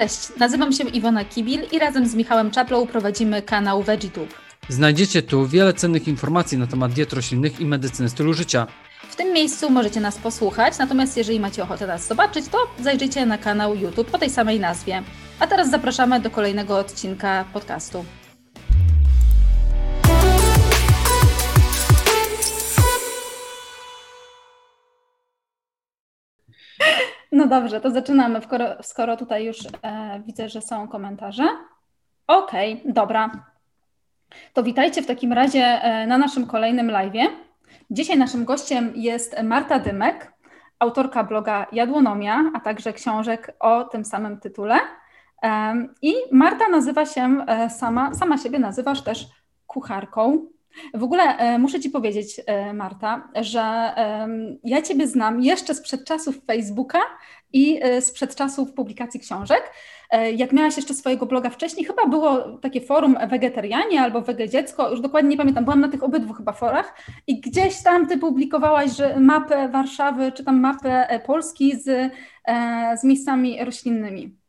Cześć, nazywam się Iwona Kibil i razem z Michałem Czaplą prowadzimy kanał VeggieTube. Znajdziecie tu wiele cennych informacji na temat diet roślinnych i medycyny stylu życia. W tym miejscu możecie nas posłuchać, natomiast jeżeli macie ochotę nas zobaczyć, to zajrzyjcie na kanał YouTube o tej samej nazwie. A teraz zapraszamy do kolejnego odcinka podcastu. No dobrze, to zaczynamy, skoro, skoro tutaj już e, widzę, że są komentarze. Okej, okay, dobra. To witajcie w takim razie e, na naszym kolejnym live'ie. Dzisiaj naszym gościem jest Marta Dymek, autorka bloga Jadłonomia, a także książek o tym samym tytule. E, I Marta nazywa się e, sama, sama siebie nazywasz też kucharką. W ogóle e, muszę Ci powiedzieć, e, Marta, że e, ja Ciebie znam jeszcze sprzed czasów Facebooka i sprzed czasów publikacji książek. Jak miałaś jeszcze swojego bloga wcześniej, chyba było takie forum Wegetarianie albo Wege Dziecko, już dokładnie nie pamiętam, byłam na tych obydwu chyba forach i gdzieś tam Ty publikowałaś że mapę Warszawy, czy tam mapę Polski z, z miejscami roślinnymi.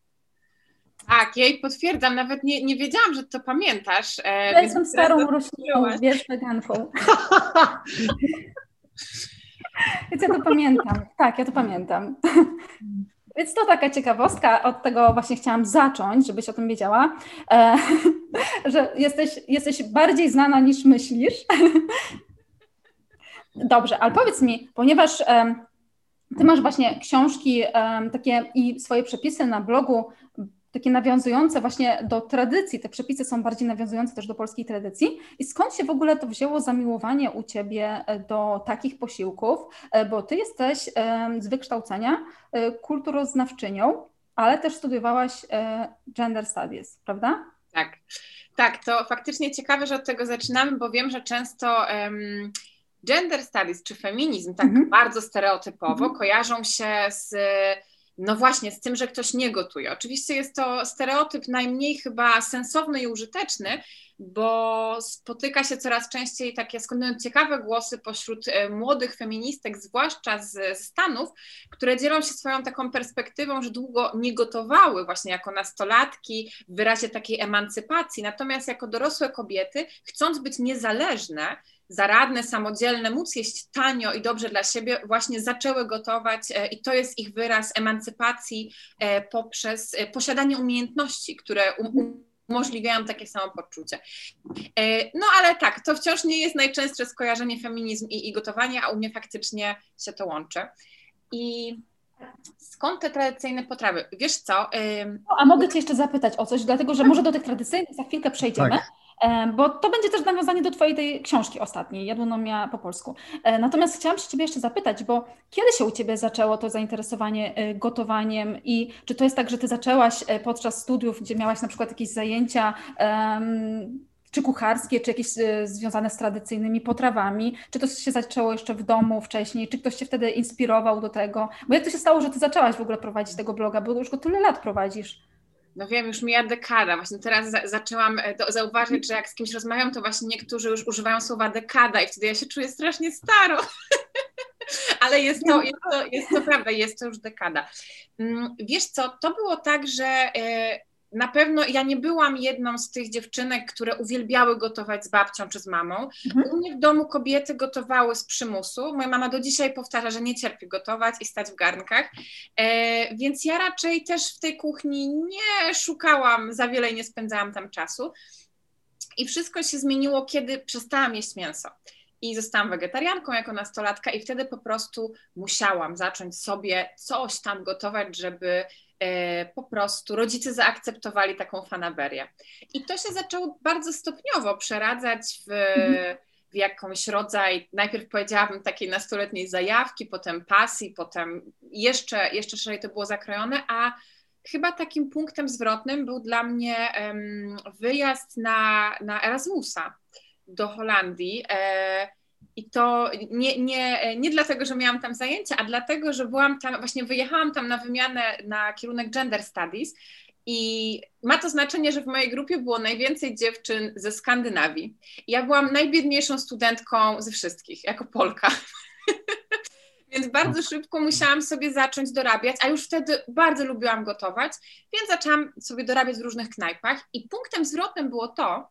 Tak, ja jej potwierdzam, nawet nie, nie wiedziałam, że to pamiętasz. E, ja jestem starą rośliną, wiesz, weganką. Więc ja to pamiętam. Tak, ja to pamiętam. Więc to taka ciekawostka, od tego właśnie chciałam zacząć, żebyś o tym wiedziała, e, że jesteś, jesteś bardziej znana niż myślisz. Dobrze, ale powiedz mi, ponieważ e, ty masz właśnie książki e, takie i swoje przepisy na blogu takie nawiązujące właśnie do tradycji, te przepisy są bardziej nawiązujące też do polskiej tradycji. I skąd się w ogóle to wzięło zamiłowanie u Ciebie e, do takich posiłków? E, bo Ty jesteś z wykształcenia e, kulturoznawczynią, ale też studiowałaś gender studies, prawda? Tak, tak, to faktycznie ciekawe, że od tego zaczynamy, bo wiem, że często um, gender studies czy feminizm tak mhm. bardzo stereotypowo mhm. kojarzą się z no właśnie, z tym, że ktoś nie gotuje. Oczywiście jest to stereotyp najmniej chyba sensowny i użyteczny, bo spotyka się coraz częściej takie skądinąd ciekawe głosy pośród e, młodych feministek, zwłaszcza z Stanów, które dzielą się swoją taką perspektywą, że długo nie gotowały właśnie jako nastolatki w wyrazie takiej emancypacji, natomiast jako dorosłe kobiety, chcąc być niezależne, zaradne, samodzielne, móc jeść tanio i dobrze dla siebie, właśnie zaczęły gotować e, i to jest ich wyraz emancypacji e, poprzez e, posiadanie umiejętności, które umożliwiają takie samopoczucie. No ale tak, to wciąż nie jest najczęstsze skojarzenie feminizm i, i gotowanie, a u mnie faktycznie się to łączy. I Skąd te tradycyjne potrawy? Wiesz co? a mogę Cię jeszcze zapytać o coś, dlatego że może do tych tradycyjnych za chwilkę przejdziemy. Tak. Bo to będzie też nawiązanie do Twojej tej książki ostatniej, Jadłonomia po polsku. E, natomiast chciałam się Ciebie jeszcze zapytać, bo kiedy się u Ciebie zaczęło to zainteresowanie e, gotowaniem i czy to jest tak, że Ty zaczęłaś e, podczas studiów, gdzie miałaś na przykład jakieś zajęcia czy kucharskie, czy jakieś związane z tradycyjnymi potrawami, czy to się zaczęło jeszcze w domu wcześniej, czy ktoś Cię wtedy inspirował do tego? Bo jak to się stało, że Ty zaczęłaś w ogóle prowadzić tego bloga, bo już go tyle lat prowadzisz? No wiem, już mija dekada. Właśnie teraz za, zaczęłam e, zauważyć, że jak z kimś rozmawiam, to właśnie niektórzy już używają słowa dekada i wtedy ja się czuję strasznie staro. Ale jest to, jest, to, jest to prawda, jest to już dekada. Mm, wiesz co, to było tak, że e, na pewno ja nie byłam jedną z tych dziewczynek, które uwielbiały gotować z babcią czy z mamą. Mhm. U mnie w domu kobiety gotowały z przymusu. Moja mama do dzisiaj powtarza, że nie cierpi gotować i stać w garnkach. E, więc ja raczej też w tej kuchni nie szukałam za wiele i nie spędzałam tam czasu. I wszystko się zmieniło, kiedy przestałam jeść mięso i zostałam wegetarianką jako nastolatka i wtedy po prostu musiałam zacząć sobie coś tam gotować, żeby po prostu rodzice zaakceptowali taką fanaberię. I to się zaczęło bardzo stopniowo przeradzać w, w jakąś rodzaj, najpierw powiedziałabym takiej nastoletniej zajawki, potem pasji, potem jeszcze, jeszcze szerzej to było zakrojone, a chyba takim punktem zwrotnym był dla mnie um, wyjazd na, na Erasmusa do Holandii. E, i to nie, nie, nie dlatego, że miałam tam zajęcia, a dlatego, że byłam tam, właśnie wyjechałam tam na wymianę na kierunek Gender Studies i ma to znaczenie, że w mojej grupie było najwięcej dziewczyn ze Skandynawii. Ja byłam najbiedniejszą studentką ze wszystkich, jako Polka. Więc bardzo szybko musiałam sobie zacząć dorabiać, a już wtedy bardzo lubiłam gotować, więc zaczęłam sobie dorabiać w różnych knajpach. I punktem zwrotnym było to,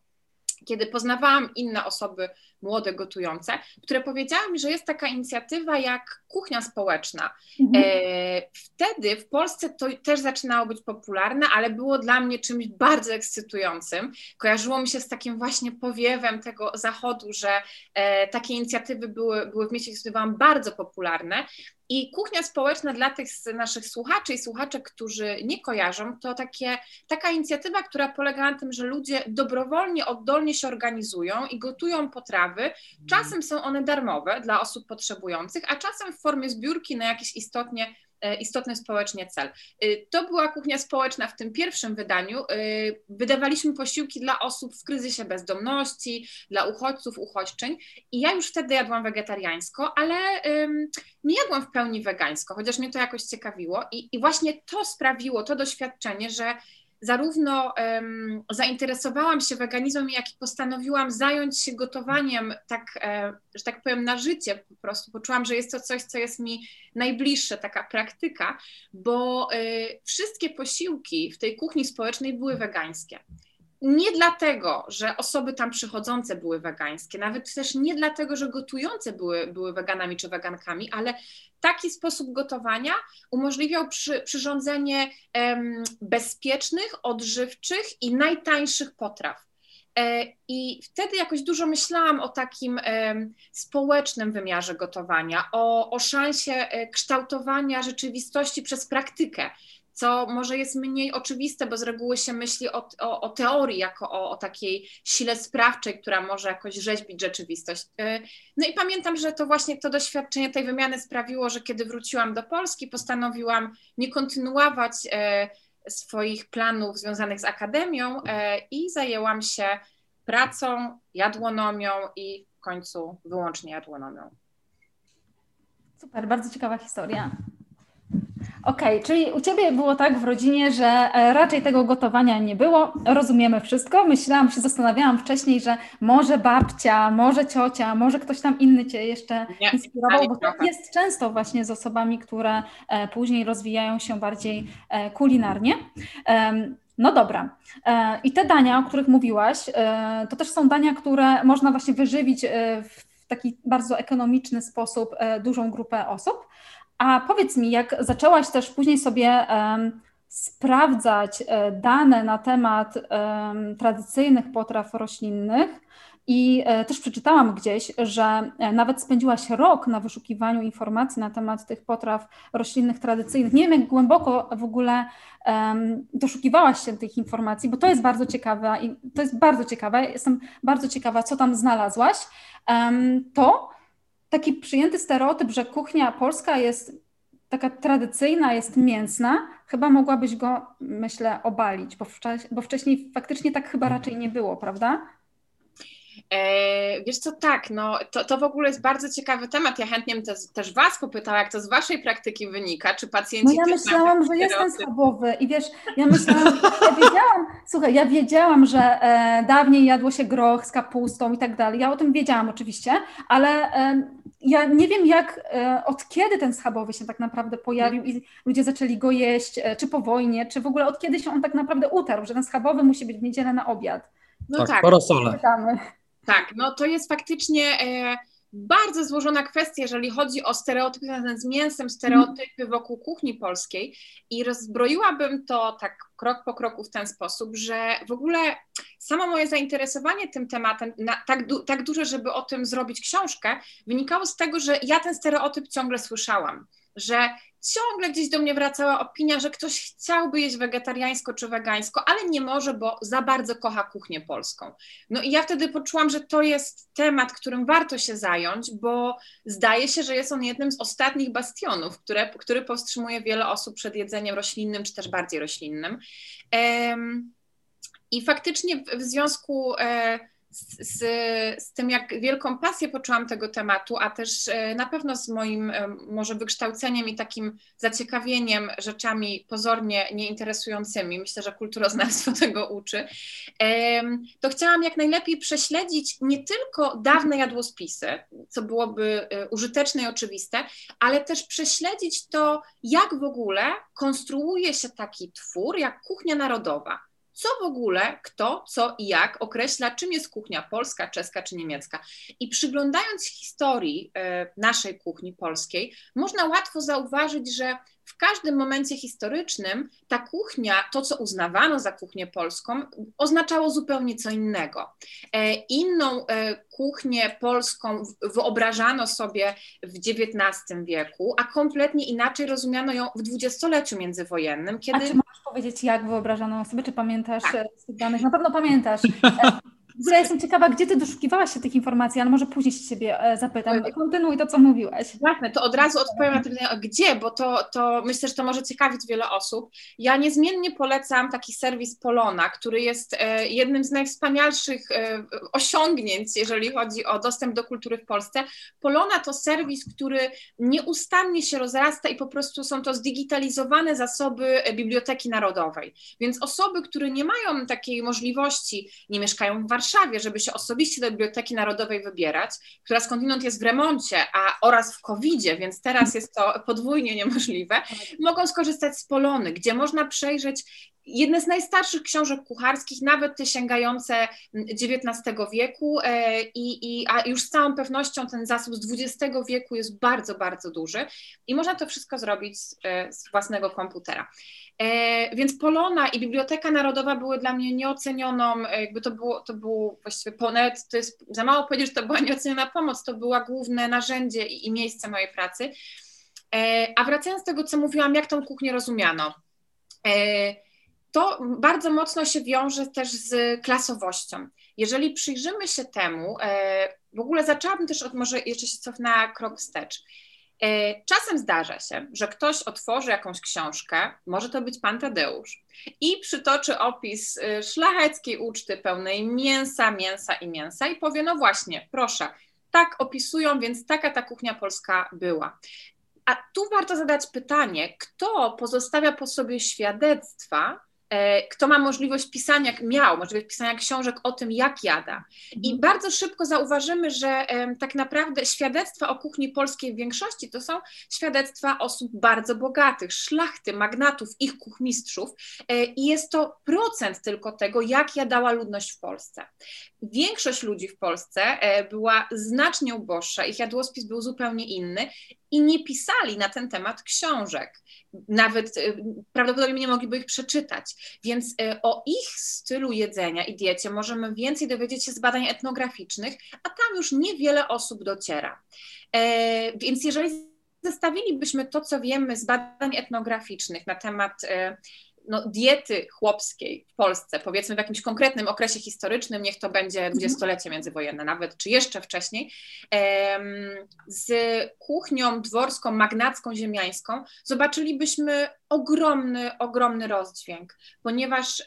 kiedy poznawałam inne osoby młode gotujące, które powiedziały mi, że jest taka inicjatywa jak kuchnia społeczna. Mhm. E, wtedy w Polsce to też zaczynało być popularne, ale było dla mnie czymś bardzo ekscytującym. Kojarzyło mi się z takim właśnie powiewem tego zachodu, że e, takie inicjatywy były, były w mieście, które były bardzo popularne. I kuchnia społeczna dla tych naszych słuchaczy i słuchaczek, którzy nie kojarzą, to takie, taka inicjatywa, która polega na tym, że ludzie dobrowolnie, oddolnie się organizują i gotują potrawy. Czasem są one darmowe dla osób potrzebujących, a czasem w formie zbiórki na jakieś istotnie istotny społecznie cel. E, to była kuchnia społeczna w tym pierwszym wydaniu. E, wydawaliśmy posiłki dla osób w kryzysie bezdomności, dla uchodźców, uchodźczyń i ja już wtedy jadłam wegetariańsko, ale nie jadłam w pełni wegańsko, chociaż mnie to jakoś ciekawiło i, i właśnie to sprawiło, to doświadczenie, że zarówno um, zainteresowałam się weganizmem, jak i postanowiłam zająć się gotowaniem, tak, e, że tak powiem, na życie po prostu. Poczułam, że jest to coś, co jest mi najbliższe, taka praktyka, bo e, wszystkie posiłki w tej kuchni społecznej były wegańskie nie dlatego, że osoby tam przychodzące były wegańskie, nawet też nie dlatego, że gotujące były, były weganami czy wegankami, ale taki sposób gotowania umożliwiał przy, przyrządzenie em, bezpiecznych, odżywczych i najtańszych potraw. E, I wtedy jakoś dużo myślałam o takim społecznym wymiarze gotowania, o, o szansie e, kształtowania rzeczywistości przez praktykę co może jest mniej oczywiste, bo z reguły się myśli o, o, o teorii jako o, o, takiej sile sprawczej, która może jakoś rzeźbić rzeczywistość. Y, no i pamiętam, że to właśnie to doświadczenie tej wymiany sprawiło, że kiedy wróciłam do Polski, postanowiłam nie kontynuować y, swoich planów związanych z akademią y, i zajęłam się pracą, jadłonomią i w końcu wyłącznie jadłonomią. Super, bardzo ciekawa historia. Okej, okay, czyli u Ciebie było tak w rodzinie, że e, raczej tego gotowania nie było. Rozumiemy wszystko. Myślałam, się zastanawiałam wcześniej, że może babcia, może ciocia, może ktoś tam inny Cię jeszcze nie, inspirował, bo tak jest często właśnie z osobami, które e, później rozwijają się bardziej e, kulinarnie. No dobra. I te dania, o których mówiłaś, to też są dania, które można właśnie wyżywić w taki bardzo ekonomiczny sposób dużą grupę osób. A powiedz mi, jak zaczęłaś też później sobie um, sprawdzać e, dane na temat um, tradycyjnych potraw roślinnych, i e, też przeczytałam gdzieś, że e, nawet spędziłaś rok na wyszukiwaniu informacji na temat tych potraw roślinnych tradycyjnych. Nie wiem, jak głęboko w ogóle um, doszukiwałaś się tych informacji, bo to jest bardzo ciekawe i to jest bardzo ciekawe. Jestem bardzo ciekawa, co tam znalazłaś. Um, to taki przyjęty stereotyp, że kuchnia polska jest taka tradycyjna, jest mięsna, chyba mogłabyś go, myślę, obalić, bo, bo wcześniej faktycznie tak chyba raczej nie było, prawda? E, wiesz co, tak, no to, to w ogóle jest bardzo ciekawy temat. Ja chętnie bym też, też Was popytała, jak to z Waszej praktyki wynika, czy pacjenci... No ja myślałam, że jestem schabowy i wiesz, ja myślałam, ja wiedziałam, słuchaj, ja wiedziałam, że e, dawniej jadło się groch z kapustą i tak dalej, ja o tym wiedziałam oczywiście, ale e, ja nie wiem jak, e, od kiedy ten schabowy się tak naprawdę pojawił i ludzie zaczęli go jeść, e, czy po wojnie, czy w ogóle od kiedy się on tak naprawdę utarł, że ten schabowy musi być w niedzielę na obiad. No tak, tak. po rosole. Tak, no to jest faktycznie e, bardzo złożona kwestia, jeżeli chodzi o stereotypy związane z mięsem, stereotypy wokół kuchni polskiej i rozbroiłabym to tak krok po kroku w ten sposób, że w ogóle samo moje zainteresowanie tym tematem, na, tak, du, tak duże, żeby o tym zrobić książkę, wynikało z tego, że ja ten stereotyp ciągle słyszałam że ciągle gdzieś do mnie wracała opinia, że ktoś chciałby jeść wegetariańsko czy wegańsko, ale nie może, bo za bardzo kocha kuchnię polską. No i ja wtedy poczułam, że to jest temat, którym warto się zająć, bo zdaje się, że jest on jednym z ostatnich bastionów, które, który powstrzymuje wiele osób przed jedzeniem roślinnym czy też bardziej roślinnym. I faktycznie w, w związku e, z, z, tym, jak wielką pasję poczułam tego tematu, a też e, na pewno z moim e, może wykształceniem i takim zaciekawieniem rzeczami pozornie nieinteresującymi, myślę, że kulturoznawstwo tego uczy, to chciałam jak najlepiej prześledzić nie tylko dawne jadłospisy, co byłoby e, użyteczne i oczywiste, ale też prześledzić to, jak w ogóle konstruuje się taki twór, jak kuchnia narodowa co w ogóle, kto, co i jak określa, czym jest kuchnia polska, czeska czy niemiecka. I przyglądając historii e, naszej kuchni polskiej, można łatwo zauważyć, że w każdym momencie historycznym ta kuchnia, to co uznawano za kuchnię polską, oznaczało zupełnie co innego. E, inną e, kuchnię polską wyobrażano sobie w XIX wieku, a kompletnie inaczej rozumiano ją w dwudziestoleciu międzywojennym. Kiedy... A czy możesz powiedzieć, jak wyobrażano sobie, czy pamiętasz tak. z tych danych? Na pewno pamiętasz. E, ja jestem ciekawa, gdzie ty doszukiwałaś się tych informacji, ale może później się ciebie e, zapytam. Kontynuuj to, co mówiłaś. Jasne, to od razu odpowiem na pytanie, gdzie, bo to, to myślę, że to może ciekawić wiele osób. Ja niezmiennie polecam taki serwis Polona, który jest e, jednym z najwspanialszych e, osiągnięć, jeżeli chodzi o dostęp do kultury w Polsce. Polona to serwis, który nieustannie się rozrasta i po prostu są to zdigitalizowane zasoby Biblioteki Narodowej. Więc osoby, które nie mają takiej możliwości, nie mieszkają w Warszawie, Warszawie, żeby się osobiście do Biblioteki Narodowej wybierać, która skądinąd jest w remoncie, a oraz w COVID-zie, więc teraz jest to podwójnie niemożliwe, mogą skorzystać z Polony, gdzie można przejrzeć jedne z najstarszych książek kucharskich, nawet te sięgające XIX wieku e, i, i, a już z całą pewnością ten zasób z XX wieku jest bardzo, bardzo duży i można to wszystko zrobić z, e, z własnego komputera. E, więc Polona i Biblioteka Narodowa były dla mnie nieocenioną, jakby to było, to było właściwie ponad, to jest za mało powiedzieć, że to była nieoceniona pomoc, to była główne narzędzie i, i miejsce mojej pracy. A wracając do tego, co mówiłam, jak tą kuchnię rozumiano to bardzo mocno się wiąże też z klasowością. Jeżeli przyjrzymy się temu, e, w ogóle zaczęłabym też od może jeszcze się cofnęła krok wstecz. E, czasem zdarza się, że ktoś otworzy jakąś książkę, może to być pan Tadeusz, i przytoczy opis e, szlacheckiej uczty pełnej mięsa, mięsa i mięsa i powie, no właśnie, proszę, tak opisują, więc taka ta kuchnia polska była. A tu warto zadać pytanie, kto pozostawia po sobie świadectwa, kto ma możliwość pisania, miał możliwość pisania książek o tym, jak jada. I mhm. bardzo szybko zauważymy, że tak naprawdę świadectwa o kuchni polskiej w większości to są świadectwa osób bardzo bogatych, szlachty, magnatów, ich kuchmistrzów e, i jest to procent tylko tego, jak jadała ludność w Polsce. Większość ludzi w Polsce e, była znacznie uboższa, ich jadłospis był zupełnie inny i nie pisali na ten temat książek. Nawet y, prawdopodobnie nie mogliby ich przeczytać. Więc y, o ich stylu jedzenia i diecie możemy więcej dowiedzieć się z badań etnograficznych, a tam już niewiele osób dociera. E, więc jeżeli zestawilibyśmy to, co wiemy z badań etnograficznych na temat no, diety chłopskiej w Polsce, powiedzmy w jakimś konkretnym okresie historycznym, niech to będzie mhm. dwudziestolecie międzywojenne nawet, czy jeszcze wcześniej, z kuchnią dworską, magnacką, ziemiańską, zobaczylibyśmy ogromny, ogromny rozdźwięk, ponieważ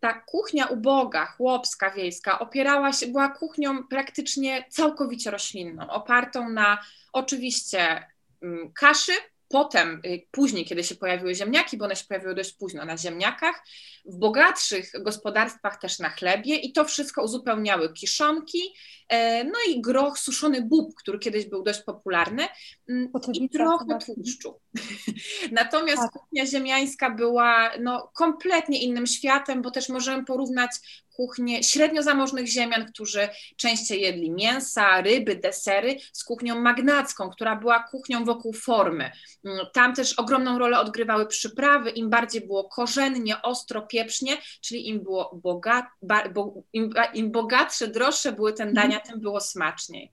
ta kuchnia uboga, chłopska, wiejska opierała się, była kuchnią praktycznie całkowicie roślinną, opartą na oczywiście mm, kaszy, Potem, y, później, kiedy się pojawiły ziemniaki, bo one się pojawiły dość późno na ziemniakach, w bogatszych gospodarstwach też na chlebie i to wszystko uzupełniały kiszonki, e, no i groch, suszony bób, który kiedyś był dość popularny mm, i trochę tłuszczu. Natomiast tak. kuchnia ziemiańska była no, kompletnie innym światem, bo też możemy porównać kuchnię średnio zamożnych ziemian, którzy częściej jedli mięsa, ryby, desery, z kuchnią magnacką, która była kuchnią wokół formy. Mm, tam też ogromną rolę odgrywały przyprawy, im bardziej było korzennie, ostro, pieprznie, czyli im było bogat, bo, im, im bogatsze, droższe były te mhm. dania, tym było smaczniej.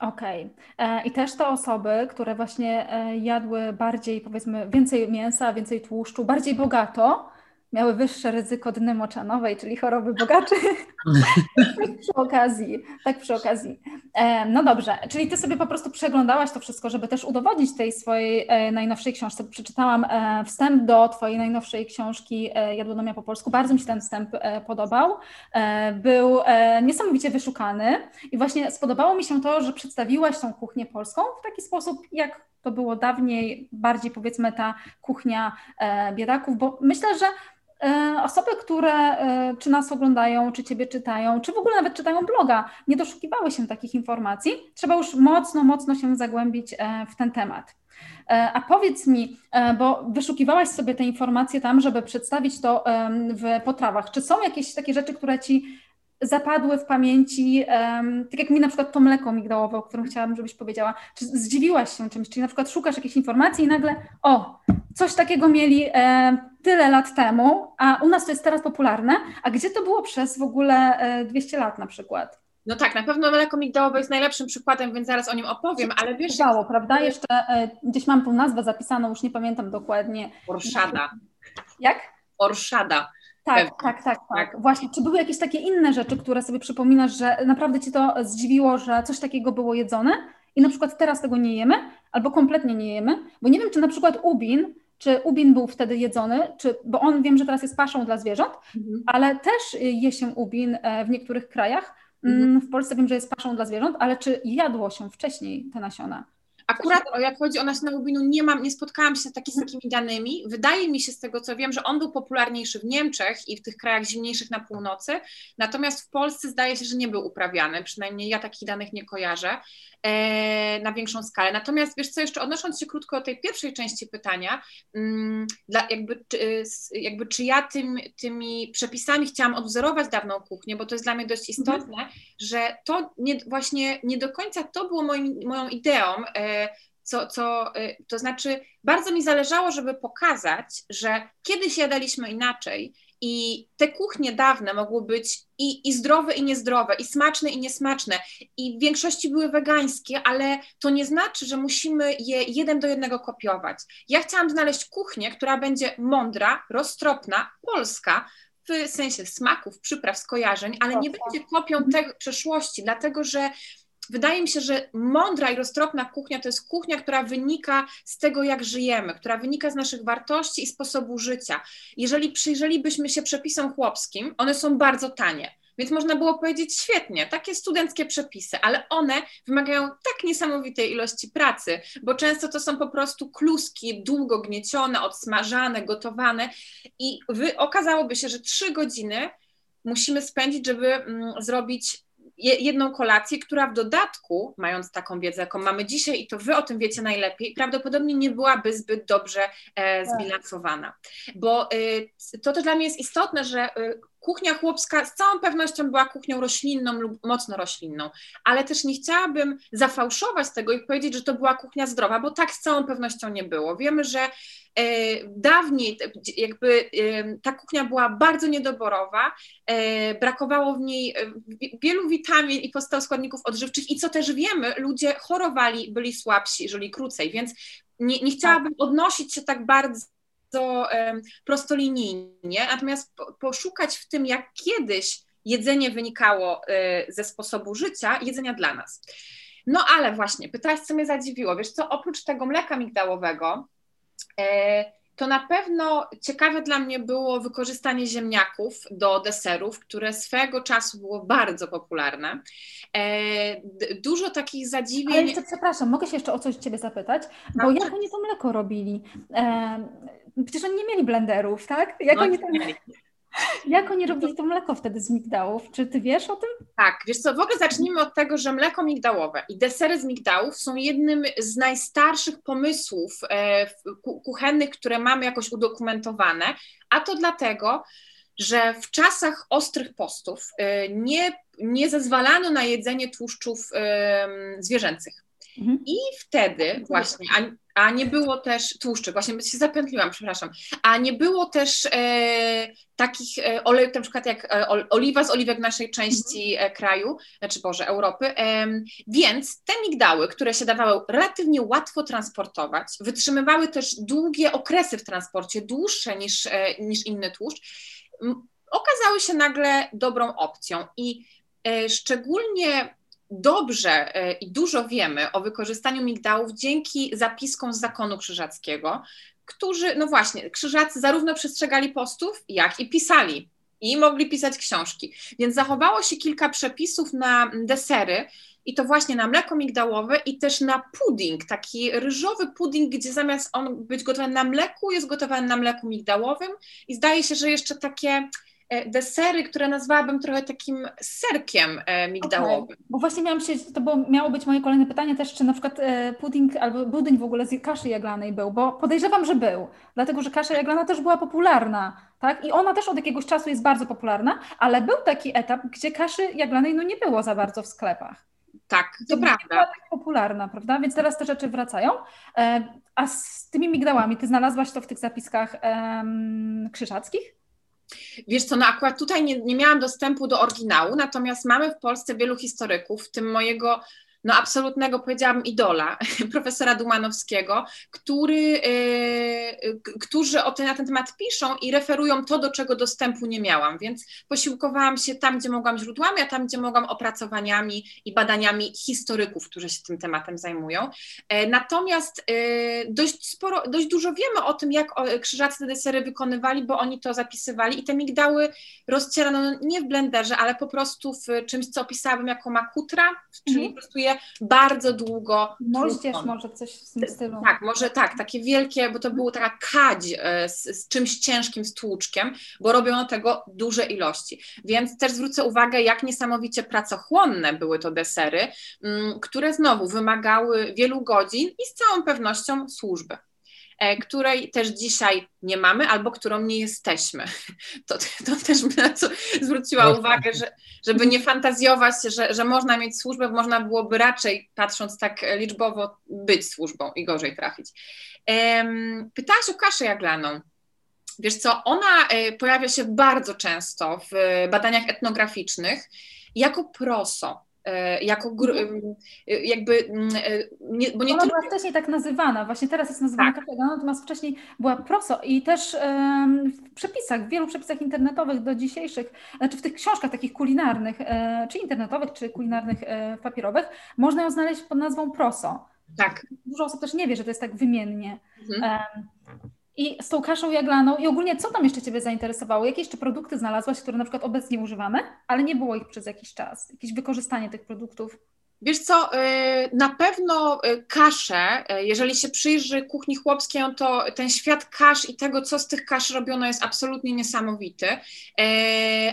Okej. Okay. E, I też te osoby, które właśnie e, jadły bardziej, powiedzmy, więcej mięsa, więcej tłuszczu, bardziej bogato, miały wyższe ryzyko dny moczanowej, czyli choroby bogaczy. tak przy okazji, tak przy okazji. E, no dobrze, czyli ty sobie po prostu przeglądałaś to wszystko, żeby też udowodnić tej swojej e, najnowszej książce. Przeczytałam e, wstęp do twojej najnowszej książki Jadłonomia po polsku. Bardzo mi się ten wstęp podobał. Był niesamowicie wyszukany i właśnie spodobało mi się to, że przedstawiłaś tą kuchnię polską w taki sposób, jak to było dawniej, bardziej powiedzmy ta kuchnia biedaków, bo myślę, że E, osoby, które e, czy nas oglądają, czy Ciebie czytają, czy w ogóle nawet czytają bloga, nie doszukiwały się takich informacji, trzeba już mocno, mocno się zagłębić e, w ten temat. A powiedz mi, bo wyszukiwałaś sobie te informacje tam, żeby przedstawić to w potrawach. Czy są jakieś takie rzeczy, które Ci zapadły w pamięci, tak jak mi na przykład to mleko migdałowe, o którym chciałabym, żebyś powiedziała, czy zdziwiłaś się czymś, czyli na przykład szukasz jakiejś informacji i nagle, o, coś takiego mieli e, tyle lat temu, a u nas to jest teraz popularne, a gdzie to było przez w ogóle e, 200 lat na przykład? No tak, na pewno mleko migdałowe jest najlepszym przykładem, więc zaraz o nim opowiem, ale wiesz... Dało, prawda? Jeszcze e, gdzieś mam tą nazwę zapisaną, już nie pamiętam dokładnie. Orszada. Jak? Orszada. Tak, tak, tak, tak, Właśnie, czy były jakieś takie inne rzeczy, które sobie przypominasz, że naprawdę Ci to zdziwiło, że coś takiego było jedzone i na przykład teraz tego nie jemy, albo kompletnie nie jemy? Bo nie wiem, czy na przykład ubin, czy ubin był wtedy jedzony, czy, bo on wiem, że teraz jest paszą dla zwierząt, mhm. ale też je się ubin e, w niektórych krajach. Mhm. Mm, w Polsce wiem, że jest paszą dla zwierząt, ale czy jadło się wcześniej te nasiona? Akurat jak chodzi o nasiona ubinu, nie mam, nie spotkałam się z, taki, z takimi danymi. Wydaje mi się z tego, co wiem, że on był popularniejszy w Niemczech i w tych krajach zimniejszych na północy, natomiast w Polsce zdaje się, że nie był uprawiany, przynajmniej ja takich danych nie kojarzę e, na większą skalę. Natomiast wiesz co, jeszcze odnosząc się krótko do tej pierwszej części pytania, mm, dla, jakby, czy, jakby czy ja tym, tymi przepisami chciałam odwzorować dawną kuchnię, bo to jest dla mnie dość istotne, mhm. że to nie, właśnie nie do końca to było moim, moją ideą, e, co, co, y, to znaczy, bardzo mi zależało, żeby pokazać, że kiedyś jadaliśmy inaczej i te kuchnie dawne mogły być i, i zdrowe, i niezdrowe, i smaczne, i niesmaczne, i w większości były wegańskie, ale to nie znaczy, że musimy je jeden do jednego kopiować. Ja chciałam znaleźć kuchnię, która będzie mądra, roztropna, polska, w sensie smaków, przypraw, skojarzeń, ale nie będzie kopią tej przeszłości, dlatego że wydaje mi się, że mądra i roztropna kuchnia to jest kuchnia, która wynika z tego, jak żyjemy, która wynika z naszych wartości i sposobu życia. Jeżeli przyjrzelibyśmy się przepisom chłopskim, one są bardzo tanie. Więc można było powiedzieć świetnie, takie studenckie przepisy, ale one wymagają tak niesamowitej ilości pracy, bo często to są po prostu kluski długo gniecione, odsmażane, gotowane i wy, okazałoby się, że trzy godziny musimy spędzić, żeby mm, zrobić jedną kolację, która w dodatku, mając taką wiedzę, jaką mamy dzisiaj, i to wy o tym wiecie najlepiej, prawdopodobnie nie byłaby zbyt dobrze e, tak. zbilansowana. Bo y, to też dla mnie jest istotne, że y, kuchnia chłopska z całą pewnością była kuchnią roślinną lub mocno roślinną, ale też nie chciałabym zafałszować tego i powiedzieć, że to była kuchnia zdrowa, bo tak z całą pewnością nie było. Wiemy, że e, dawniej jakby e, ta kuchnia była bardzo niedoborowa, e, brakowało w niej wielu witamin i podstaw składników odżywczych i co też wiemy, ludzie chorowali, byli słabsi, żyli krócej, więc nie, nie chciałabym odnosić się tak bardzo bardzo prostolinijnie, natomiast poszukać w tym, jak kiedyś jedzenie wynikało y, ze sposobu życia, jedzenia dla nas. No ale właśnie, pytałaś, co mnie zadziwiło. Wiesz co, oprócz tego mleka migdałowego, e, to na pewno ciekawe dla mnie było wykorzystanie ziemniaków do deserów, które swego czasu było bardzo popularne. E, dużo takich zadziwień. Ale jeszcze, przepraszam, mogę się jeszcze o coś Ciebie zapytać? Bo jak oni to mleko robili? Przecież oni nie mieli blenderów, tak? Jak, no, oni, to, jak oni robili to mleko wtedy z migdałów? Czy ty wiesz o tym? Tak, wiesz co, w ogóle zacznijmy od tego, że mleko migdałowe i desery z migdałów są jednym z najstarszych pomysłów e, kuchennych, które mamy jakoś udokumentowane, a to dlatego, że w czasach ostrych postów e, nie, nie zezwalano na jedzenie tłuszczów zwierzęcych. Mhm. I wtedy właśnie, a, nie było też tłuszczy, właśnie się zapętliłam, przepraszam, a nie było też e, takich olejów, na przykład jak oliwa z oliwek naszej części mhm. kraju, znaczy Boże, Europy. Więc te migdały, które się dawały relatywnie łatwo transportować, wytrzymywały też długie okresy w transporcie, dłuższe niż, niż inny tłuszcz, okazały się nagle dobrą opcją. I szczególnie dobrze e, i dużo wiemy o wykorzystaniu migdałów dzięki zapiskom z zakonu krzyżackiego, którzy, no właśnie, krzyżacy zarówno przestrzegali postów, jak i pisali. I mogli pisać książki. Więc zachowało się kilka przepisów na desery, i to właśnie na mleko migdałowe i też na pudding, taki ryżowy pudding, gdzie zamiast on być gotowany na mleku, jest gotowany na mleku migdałowym. I zdaje się, że jeszcze takie desery, które nazwałabym trochę takim serkiem e, migdałowym. Okay. Bo właśnie miałam się, to było, miało być moje kolejne pytanie też, czy na przykład e, pudding albo budyń w ogóle z kaszy jaglanej był, bo podejrzewam, że był, dlatego że kasza jaglana też była popularna, tak? I ona też od jakiegoś czasu jest bardzo popularna, ale był taki etap, gdzie kaszy jaglanej no nie było za bardzo w sklepach. Tak, to prawda. Była tak popularna, prawda? Więc teraz te rzeczy wracają. A z tymi migdałami, ty znalazłaś to w tych zapiskach um, krzyżackich? Wiesz co, no akurat tutaj nie, nie miałam dostępu do oryginału, natomiast mamy w Polsce wielu historyków, w tym mojego no absolutnego, powiedziałabym, idola, profesora Dumanowskiego, który, yy, którzy o ten, na ten temat piszą i referują to, do czego dostępu nie miałam, więc posiłkowałam się tam, gdzie mogłam źródłami, a tam, gdzie mogłam opracowaniami i badaniami historyków, którzy się tym tematem zajmują. Yy, natomiast yy, dość sporo, dość dużo wiemy o tym, jak krzyżacy te desery wykonywali, bo oni to zapisywali i te migdały rozcierano nie w blenderze, ale po prostu w czymś, co opisałabym jako makutra, czyli mm. po prostu je bardzo długo. Moździerz może coś w tym stylu. Tak, może tak, takie wielkie, bo to było taka kadź e, z, z, czymś ciężkim, z tłuczkiem, bo robiono tego duże ilości. Więc też zwrócę uwagę, jak niesamowicie pracochłonne były to desery, mm, które znowu wymagały wielu godzin i z całą pewnością służby. E, której też dzisiaj nie mamy albo którą nie jesteśmy. To, to też bym na co zwróciła uwagę, że, żeby nie fantazjować, że, że można mieć służbę, można byłoby raczej, patrząc tak liczbowo, być służbą i gorzej trafić. Pytałaś o kaszę jaglaną. Wiesz co, ona e, pojawia się bardzo często w badaniach etnograficznych jako proso. E, jako mhm. e, jakby, mm, e, nie, bo nie Ona tylko... była wcześniej tak nazywana, właśnie teraz jest nazywana tak. Kafega, natomiast wcześniej była proso i też w przepisach, w wielu przepisach internetowych do dzisiejszych, znaczy w tych książkach takich kulinarnych, czy internetowych, czy kulinarnych papierowych, można ją znaleźć pod nazwą proso. Tak. Dużo osób też nie wie, że to jest tak wymiennie. Mhm. I z tą kaszą jaglaną i ogólnie co tam jeszcze Ciebie zainteresowało? Jakie jeszcze produkty znalazłaś, które na przykład obecnie używamy, ale nie było ich przez jakiś czas? Jakieś wykorzystanie tych produktów? Wiesz co, y, na pewno y, kasze, y, jeżeli się przyjrzy kuchni chłopskiej, to ten świat kasz i tego, co z tych kasz robiono jest absolutnie niesamowity,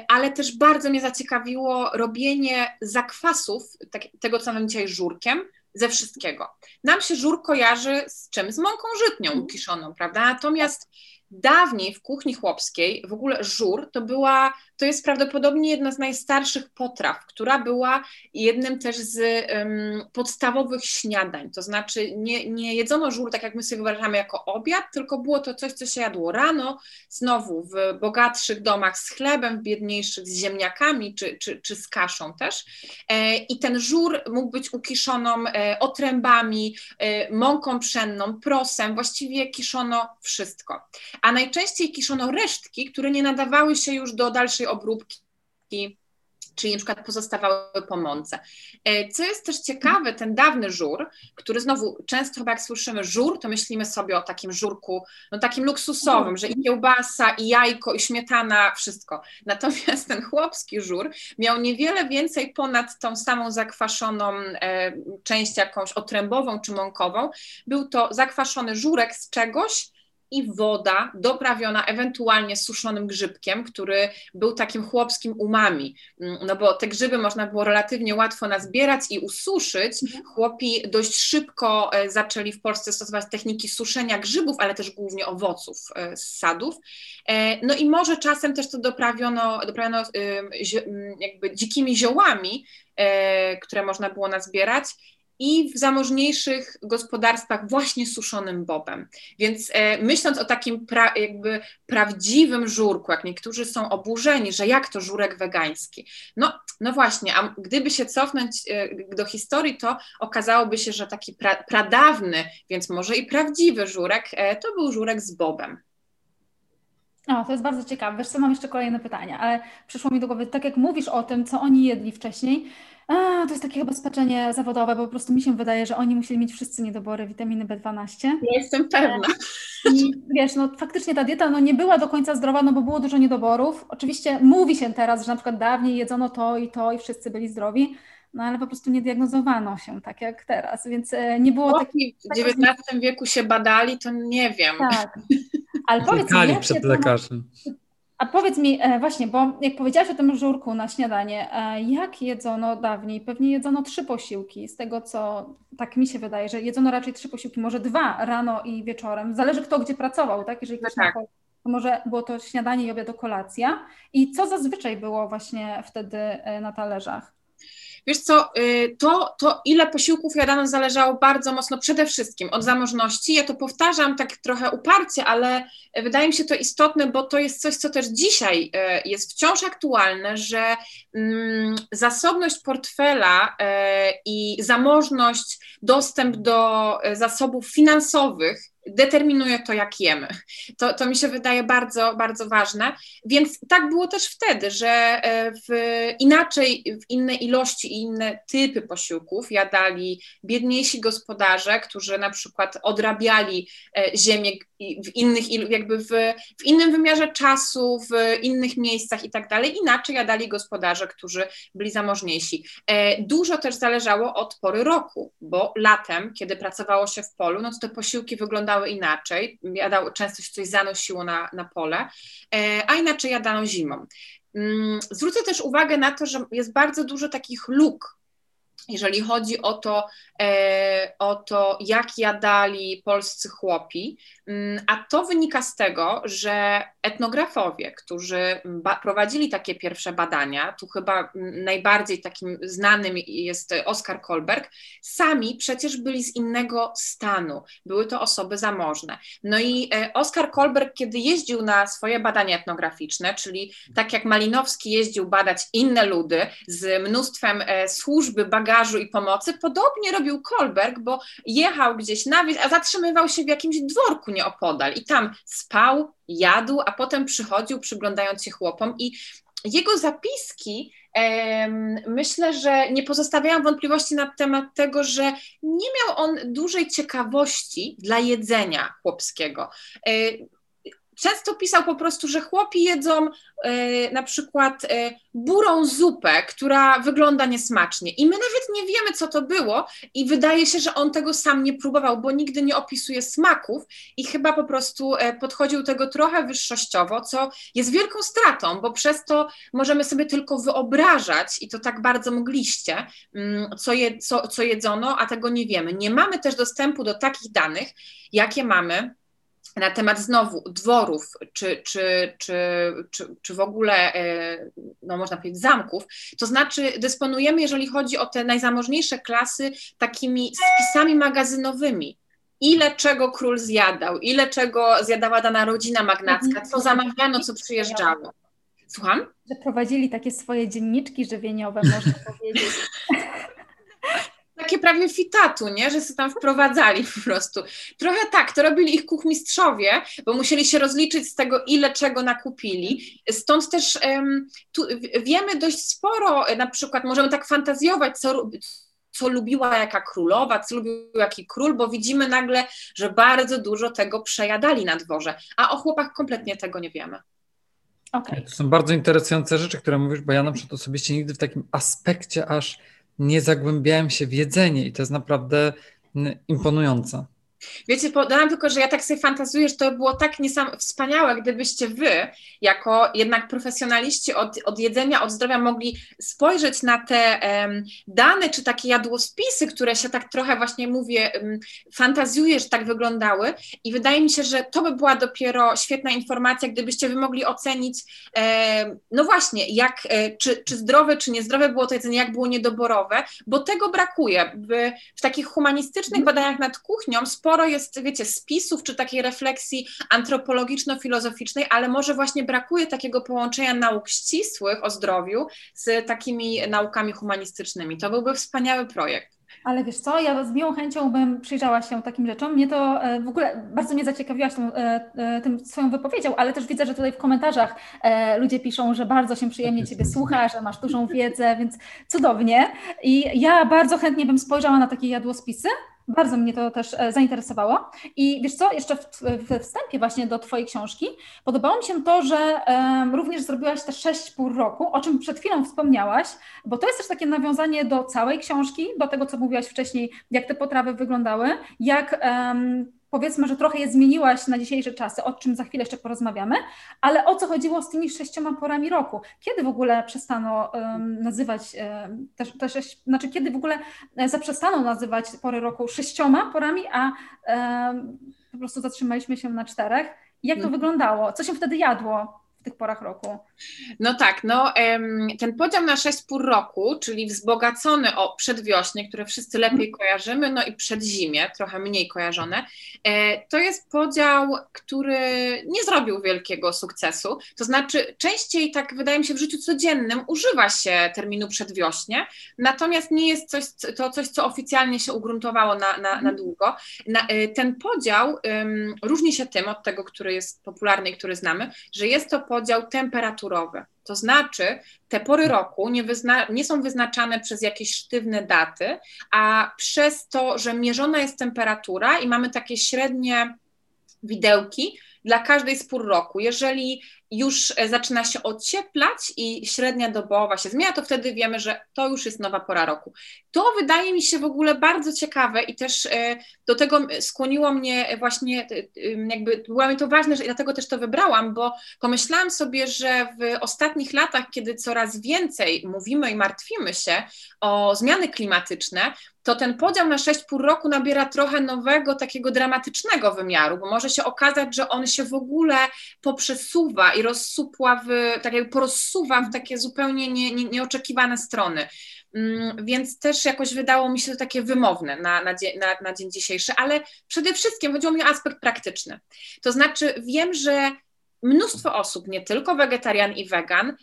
ale też bardzo mnie zaciekawiło robienie zakwasów, tak, tego co mamy dzisiaj żurkiem, ze wszystkiego. Nam się żur kojarzy z czym? Z mąką żytnią mhm. ukiszoną, prawda? Natomiast dawniej w kuchni chłopskiej w ogóle żur to była to jest prawdopodobnie jedna z najstarszych potraw, która była jednym też z um, podstawowych śniadań. To znaczy nie, nie jedzono żur tak jak my sobie wyobrażamy jako obiad, tylko było to coś, co się jadło rano, znowu w bogatszych domach z chlebem, w biedniejszych z ziemniakami czy, czy, czy z kaszą też. E, I ten żur mógł być ukiszoną e, otrębami, e, mąką pszenną, prosem, właściwie kiszono wszystko. A najczęściej kiszono resztki, które nie nadawały się już do dalszej obróbki czyli na przykład pozostawały po mące. E, co jest też ciekawe, ten dawny żur, który znowu często chyba jak słyszymy żur, to myślimy sobie o takim żurku, no takim luksusowym, że i kiełbasa, i jajko, i śmietana, wszystko. Natomiast ten chłopski żur miał niewiele więcej ponad tą samą zakwaszoną e, część jakąś otrębową czy mąkową. Był to zakwaszony żurek z czegoś, i woda doprawiona ewentualnie suszonym grzybkiem, który był takim chłopskim umami, mm, no bo te grzyby można było relatywnie łatwo nazbierać i ususzyć. Mhm. Chłopi dość szybko e, zaczęli w Polsce stosować techniki suszenia grzybów, ale też głównie owoców e, z sadów. E, no i może czasem też to doprawiono, doprawiono jakby dzikimi ziołami, które można było nazbierać i w zamożniejszych gospodarstwach właśnie suszonym bobem. Więc e, myśląc o takim pra, jakby prawdziwym żurku, jak niektórzy są oburzeni, że jak to żurek wegański. No, no właśnie, a gdyby się cofnąć e, do historii, to okazałoby się, że taki pra, pradawny, więc może i prawdziwy żurek, e, to był żurek z bobem. O, to jest bardzo ciekawe. Wiesz co, mam jeszcze kolejne pytania, ale przyszło mi do głowy, tak jak mówisz o tym, co oni jedli wcześniej, a, to jest takie chyba spaczenie zawodowe, bo po prostu mi się wydaje, że oni musieli mieć wszyscy niedobory witaminy B12. Ja jestem pewna. I wiesz, no faktycznie ta dieta no, nie była do końca zdrowa, no bo było dużo niedoborów. Oczywiście mówi się teraz, że na przykład dawniej jedzono to i to i wszyscy byli zdrowi, no ale po prostu nie diagnozowano się tak jak teraz, więc e, nie było takich... W XIX wieku się badali, to nie wiem. Tak, ale powiedz mi, przed lekarzem. A powiedz mi e, właśnie, bo jak powiedziałaś o tym żurku na śniadanie, e, jak jedzono dawniej? Pewnie jedzono trzy posiłki, z tego co tak mi się wydaje, że jedzono raczej trzy posiłki, może dwa rano i wieczorem. Zależy kto gdzie pracował, tak? Jeżeli ktoś no tak. to może było to śniadanie i obiad, kolacja. I co zazwyczaj było właśnie wtedy na talerzach? Wiesz co, y, to, to ile posiłków jadano zależało bardzo mocno przede wszystkim od zamożności. Ja to powtarzam tak trochę uparcie, ale wydaje mi się to istotne, bo to jest coś, co też dzisiaj y, jest wciąż aktualne, że mm, zasobność portfela y, i zamożność, dostęp do zasobów finansowych determinuje to, jak jemy. To, to mi się wydaje bardzo, bardzo ważne. Więc tak było też wtedy, że e, w inaczej, w innej ilości i inne typy posiłków jadali biedniejsi gospodarze, którzy na przykład odrabiali e, ziemię w innych, jakby w, w innym wymiarze czasu, w innych miejscach i tak dalej. Inaczej jadali gospodarze, którzy byli zamożniejsi. E, dużo też zależało od pory roku, bo latem, kiedy pracowało się w polu, no to te posiłki wyglądały inaczej. Jadał, często się coś zanosiło na, na pole, e, a inaczej jadano zimą. Mm, zwrócę też uwagę na to, że jest bardzo dużo takich luk jeżeli chodzi o to, e, o to, jak jadali polscy chłopi, mm, a to wynika z tego, że etnografowie, którzy prowadzili takie pierwsze badania, tu chyba najbardziej takim znanym jest Oskar Kolberg, sami przecież byli z innego stanu, były to osoby zamożne. No i e, Oskar Kolberg, kiedy jeździł na swoje badania etnograficzne, czyli tak jak Malinowski jeździł badać inne ludy z mnóstwem e, służby, bagażu i pomocy, podobnie robił Kolberg, bo jechał gdzieś na wieś, a zatrzymywał się w jakimś dworku nieopodal. I tam spał, jadł, a potem przychodził, przyglądając się chłopom. I jego zapiski myślę, że nie pozostawiają wątpliwości na temat tego, że nie miał on dużej ciekawości dla jedzenia chłopskiego. Często pisał po prostu, że chłopi jedzą e, na przykład e, burą zupę, która wygląda niesmacznie i my nawet nie wiemy, co to było i wydaje się, że on tego sam nie próbował, bo nigdy nie opisuje smaków i chyba po prostu e, podchodził tego trochę wyższościowo, co jest wielką stratą, bo przez to możemy sobie tylko wyobrażać i to tak bardzo mogliście, mm, co, je, co, co jedzono, a tego nie wiemy. Nie mamy też dostępu do takich danych, jakie mamy na temat znowu dworów, czy, czy, czy, czy, czy w ogóle, e, no można powiedzieć, zamków, to znaczy dysponujemy, jeżeli chodzi o te najzamożniejsze klasy, takimi spisami magazynowymi. Ile czego król zjadał, ile czego zjadała dana rodzina magnacka, co zamawiano, co przyjeżdżało. Słucham? Że prowadzili takie swoje dzienniczki żywieniowe, można powiedzieć. Takie prawie fitatu, nie? że się tam wprowadzali po prostu. Trochę tak, to robili ich kuchmistrzowie, bo musieli się rozliczyć z tego, ile czego nakupili. Stąd też um, tu wiemy dość sporo, na przykład możemy tak fantazjować, co, co lubiła jaka królowa, co lubił jaki król, bo widzimy nagle, że bardzo dużo tego przejadali na dworze, a o chłopach kompletnie tego nie wiemy. Okay. To są bardzo interesujące rzeczy, które mówisz, bo ja na przykład osobiście nigdy w takim aspekcie aż nie zagłębiałem się w jedzenie i to jest naprawdę imponujące. Wiecie, dodam tylko, że ja tak sobie fantazuję, że to było tak niesam wspaniałe, gdybyście wy, jako jednak profesjonaliści od, od jedzenia, od zdrowia, mogli spojrzeć na te um, dane, czy takie jadłospisy, które się tak trochę właśnie mówię, um, fantazjuję, że tak wyglądały i wydaje mi się, że to by była dopiero świetna informacja, gdybyście wy mogli ocenić, e, no właśnie, jak, e, czy, czy zdrowe, czy niezdrowe było to jedzenie, jak było niedoborowe, bo tego brakuje. W, w takich humanistycznych badaniach nad kuchnią sporo jest, wiecie, spisów czy takiej refleksji antropologiczno-filozoficznej, ale może właśnie brakuje takiego połączenia nauk ścisłych o zdrowiu z takimi naukami humanistycznymi. To byłby wspaniały projekt. Ale wiesz co, ja z miłą chęcią bym przyjrzała się takim rzeczom. Mnie to e, w ogóle bardzo mnie zaciekawiłaś tą, e, e, tym swoją wypowiedzią, ale też widzę, że tutaj w komentarzach ludzie piszą, że bardzo się przyjemnie Ciebie słucha, że masz dużą wiedzę, więc cudownie. I ja bardzo chętnie bym spojrzała na takie jadłospisy, bardzo mnie to też e, zainteresowało. I wiesz co, jeszcze we wstępie właśnie do Twojej książki podobało mi się to, że również zrobiłaś te 6,5 roku, o czym przed chwilą wspomniałaś, bo to jest też takie nawiązanie do całej książki, do tego, co mówiłaś wcześniej, jak te potrawy wyglądały, jak powiedzmy, że trochę je zmieniłaś na dzisiejsze czasy, o czym za chwilę jeszcze porozmawiamy, ale o co chodziło z tymi sześcioma porami roku? Kiedy w ogóle przestano um, nazywać, um, też, też, znaczy kiedy w ogóle e, zaprzestano nazywać pory roku sześcioma porami, a um, po prostu zatrzymaliśmy się na czterech? Jak to mhm. wyglądało? Co się wtedy jadło? W tych porach roku? No tak, no ten podział na sześć pór roku, czyli wzbogacony o przedwiośnie, które wszyscy lepiej mhm. kojarzymy, no i przedzimie, trochę mniej kojarzone, e, to jest podział, który nie zrobił wielkiego sukcesu. To znaczy, częściej tak wydaje mi się w życiu codziennym używa się terminu przedwiośnie, natomiast nie jest coś, to coś, co oficjalnie się ugruntowało na, na, na mhm. długo. Na, e, ten podział um, różni się tym od tego, który jest popularny i który znamy, że jest to podział temperaturowy. To znaczy, te pory roku nie, wyzna, nie, są wyznaczane przez jakieś sztywne daty, a przez to, że mierzona jest temperatura i mamy takie średnie widełki dla każdej z pór roku. Jeżeli już e, zaczyna się ocieplać i średnia dobowa się zmienia, to wtedy wiemy, że to już jest nowa pora roku. To wydaje mi się w ogóle bardzo ciekawe i też e, do tego skłoniło mnie właśnie, jakby było mi to ważne, że dlatego też to wybrałam, bo pomyślałam sobie, że w ostatnich latach, kiedy coraz więcej mówimy i martwimy się o zmiany klimatyczne, to ten podział na sześć pół roku nabiera trochę nowego, takiego dramatycznego wymiaru, bo może się okazać, że on się w ogóle poprzesuwa i rozsupła w, tak jakby porozsuwa w takie zupełnie nie, nie, nieoczekiwane strony. Mm, więc też jakoś wydało mi się to takie wymowne na, na, na, na dzień dzisiejszy, ale przede wszystkim chodziło mi o aspekt praktyczny. To znaczy, wiem, że mnóstwo osób, nie tylko wegetarian i wegan, y,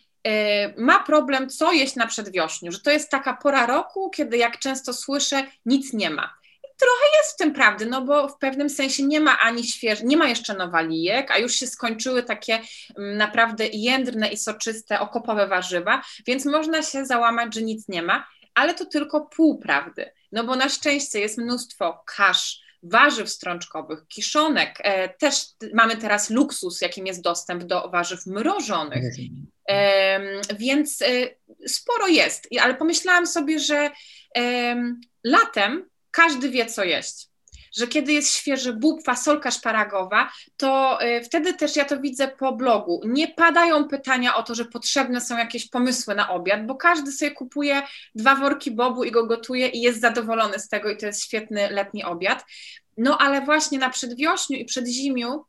ma problem, co jeść na przedwiośniu, że to jest taka pora roku, kiedy jak często słyszę, nic nie ma trochę jest w tym prawdy, no bo w pewnym sensie nie ma ani śwież, nie ma jeszcze nowalijek, a już się skończyły takie mm, naprawdę jędrne i soczyste okopowe warzywa, więc można się załamać, że nic nie ma, ale to tylko pół prawdy, no bo na szczęście jest mnóstwo kasz, warzyw strączkowych, kiszonek. E, też mamy teraz luksus, jakim jest dostęp do warzyw mrożonych. E, więc e, sporo jest, ale pomyślałam sobie, że latem każdy wie, co jeść. Że kiedy jest świeży bób, fasolka szparagowa, to y, wtedy też ja to widzę po blogu. Nie padają pytania o to, że potrzebne są jakieś pomysły na obiad, bo każdy sobie kupuje dwa worki bobu i go gotuje i jest zadowolony z tego i to jest świetny letni obiad. No ale właśnie na przedwiośniu i przedzimiu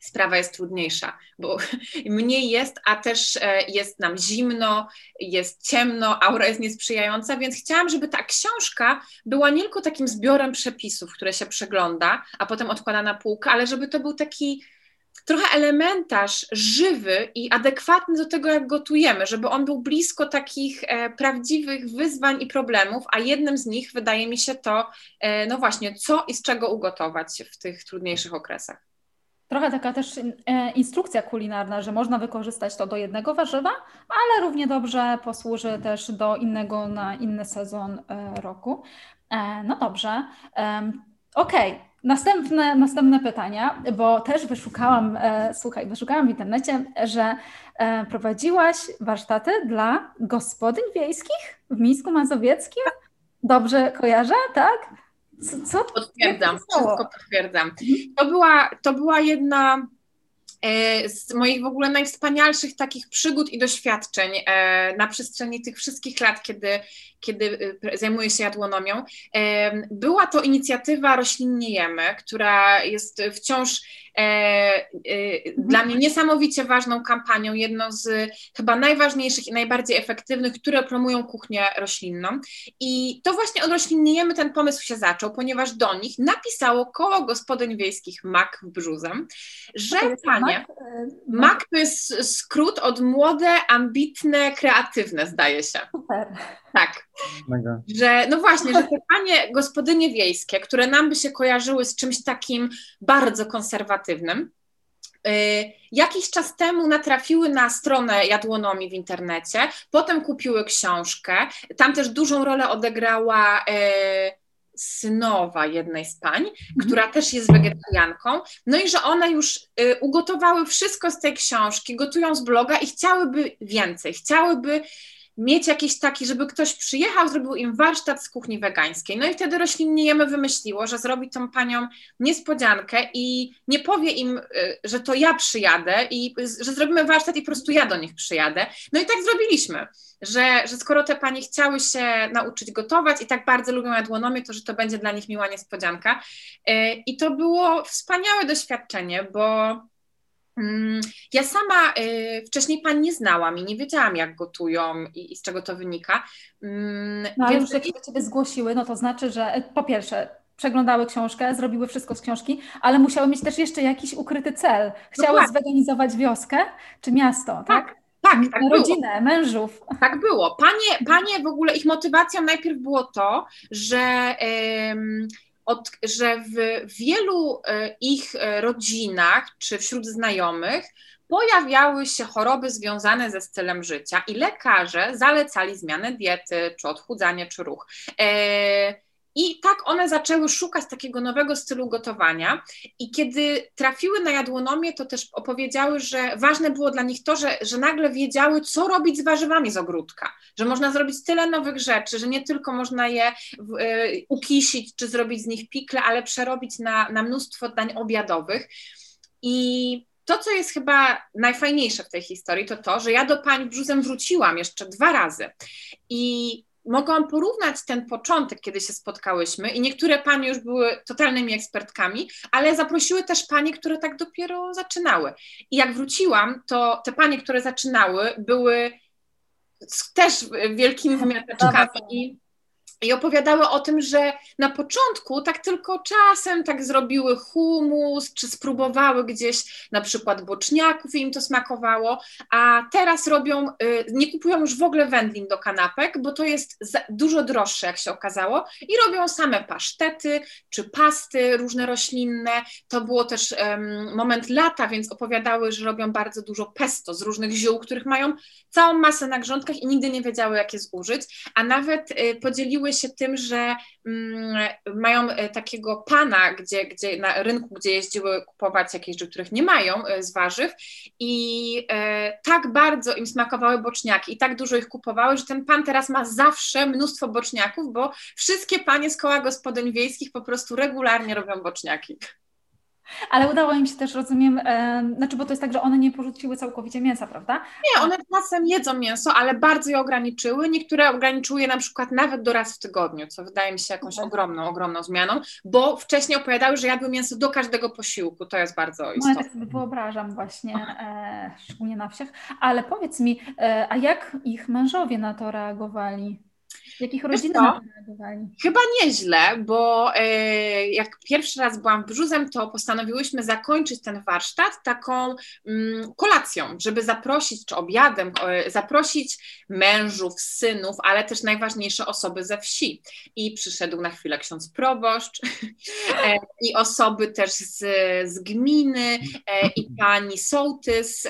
sprawa jest trudniejsza, bo mniej jest, a też e, jest nam zimno, jest ciemno, aura jest niesprzyjająca, więc chciałam, żeby ta książka była nie tylko takim zbiorem przepisów, które się przegląda, a potem odkłada na półkę, ale żeby to był taki trochę elementarz żywy i adekwatny do tego, jak gotujemy, żeby on był blisko takich e, prawdziwych wyzwań i problemów, a jednym z nich wydaje mi się to, e, no właśnie, co i z czego ugotować w tych trudniejszych okresach. Trochę taka też e, instrukcja kulinarna, że można wykorzystać to do jednego warzywa, ale równie dobrze posłuży też do innego na inny sezon e, roku. E, no dobrze. Okej, okay. Następne, następne pytania, bo też wyszukałam, słuchaj, wyszukałam w internecie, że prowadziłaś warsztaty dla gospodyń wiejskich w Mińsku Mazowieckim. Dobrze kojarzę, tak? Co? co? Potwierdzam, wszystko potwierdzam. To była, to była jedna E, z moich w ogóle najwspanialszych takich przygód i doświadczeń e, na przestrzeni tych wszystkich lat, kiedy, kiedy e, zajmuję się jadłonomią. Była to inicjatywa Roślinniejemy, która jest wciąż dla mnie niesamowicie ważną kampanią, jedną z chyba najważniejszych i najbardziej efektywnych, które promują kuchnię roślinną. I to właśnie od Roślinniejemy ten pomysł się zaczął, ponieważ do nich napisało koło gospodyń wiejskich MAK w Brzuzem, że panie nie. Mac to jest skrót od młode, ambitne, kreatywne, zdaje się. Super. Tak. Mega. Że, no właśnie, że te panie gospodynie wiejskie, które nam by się kojarzyły z czymś takim bardzo konserwatywnym, yy, jakiś czas temu natrafiły na stronę jadłonomii w internecie, potem kupiły książkę. Tam też dużą rolę odegrała. Yy, synowa jednej z pań, mhm. która też jest wegetarianką, no i że one już y, ugotowały wszystko z tej książki, gotują z bloga i chciałyby więcej, chciałyby mieć jakiś taki, żeby ktoś przyjechał, zrobił im warsztat z kuchni wegańskiej. No i wtedy Roślinniejemy wymyśliło, że zrobi tą panią niespodziankę i nie powie im, y, że to ja przyjadę i że zrobimy warsztat i po prostu ja do nich przyjadę. No i tak zrobiliśmy że, że skoro te panie chciały się nauczyć gotować i tak bardzo lubią jadłonomię, to że to będzie dla nich miła niespodzianka. E, I to było wspaniałe doświadczenie, bo ja sama y, wcześniej pań nie znałam i nie wiedziałam, jak gotują i, i z czego to wynika. Mm, no więc... już jak się do Ciebie zgłosiły, no to znaczy, że e, po pierwsze przeglądały książkę, zrobiły wszystko z książki, ale musiały mieć też jeszcze jakiś ukryty cel. Chciały no zweganizować wioskę czy miasto, tak? tak? Tak, tak rodzinę, było. mężów. Tak było. Panie, panie w ogóle, ich motywacją najpierw było to, że, od, że w wielu e, ich e, rodzinach czy wśród znajomych pojawiały się choroby związane ze stylem życia i lekarze zalecali zmianę diety, czy odchudzanie, czy ruch. E, i tak one zaczęły szukać takiego nowego stylu gotowania. I kiedy trafiły na jadłonomię, to też opowiedziały, że ważne było dla nich to, że, że nagle wiedziały, co robić z warzywami z ogródka. Że można zrobić tyle nowych rzeczy, że nie tylko można je y, ukisić czy zrobić z nich pikle, ale przerobić na, na mnóstwo dań obiadowych. I to, co jest chyba najfajniejsze w tej historii, to to, że ja do pań brzuzem wróciłam jeszcze dwa razy. I mogłam porównać ten początek, kiedy się spotkałyśmy i niektóre panie już były totalnymi ekspertkami, ale zaprosiły też panie, które tak dopiero zaczynały. I jak wróciłam, to te panie, które zaczynały, były też wielkimi wymiataczkami i opowiadały o tym, że na początku tak tylko czasem tak zrobiły humus, czy spróbowały gdzieś na przykład boczniaków i im to smakowało, a teraz robią, y, nie kupują już w ogóle wędlin do kanapek, bo to jest dużo droższe, jak się okazało, i robią same pasztety, czy pasty różne roślinne. To było też um, moment lata, więc opowiadały, że robią bardzo dużo pesto z różnych ziół, których mają całą masę na grządkach i nigdy nie wiedziały, jak je zużyć, a nawet y, podzieliły się tym, że mm, mają e, takiego pana, gdzie, gdzie na rynku, gdzie jeździły kupować jakieś rzeczy, których nie mają e, z warzyw i e, tak bardzo im smakowały boczniaki i tak dużo ich kupowały, że ten pan teraz ma zawsze mnóstwo boczniaków, bo wszystkie panie z koła gospodyń wiejskich po prostu regularnie robią boczniaki. Ale udało im się też, rozumiem, e, znaczy, bo to jest tak, że one nie porzuciły całkowicie mięsa, prawda? Nie, one czasem jedzą mięso, ale bardzo je ograniczyły. Niektóre ograniczyły je na przykład nawet do raz w tygodniu, co wydaje mi się jakąś tak. ogromną, ogromną zmianą, bo wcześniej opowiadały, że jadły mięso do każdego posiłku. To jest bardzo istotne. No ja tak sobie wyobrażam właśnie, e, szczególnie na wsiach. Ale powiedz mi, e, a jak ich mężowie na to reagowali? Jakich rodzinach Chyba nieźle, bo e, jak pierwszy raz byłam w Brzuzem, to postanowiłyśmy zakończyć ten warsztat taką mm, kolacją, żeby zaprosić, czy obiadem, e, zaprosić mężów, synów, ale też najważniejsze osoby ze wsi. I przyszedł na chwilę ksiądz proboszcz e, i osoby też z, z gminy i pani sołtys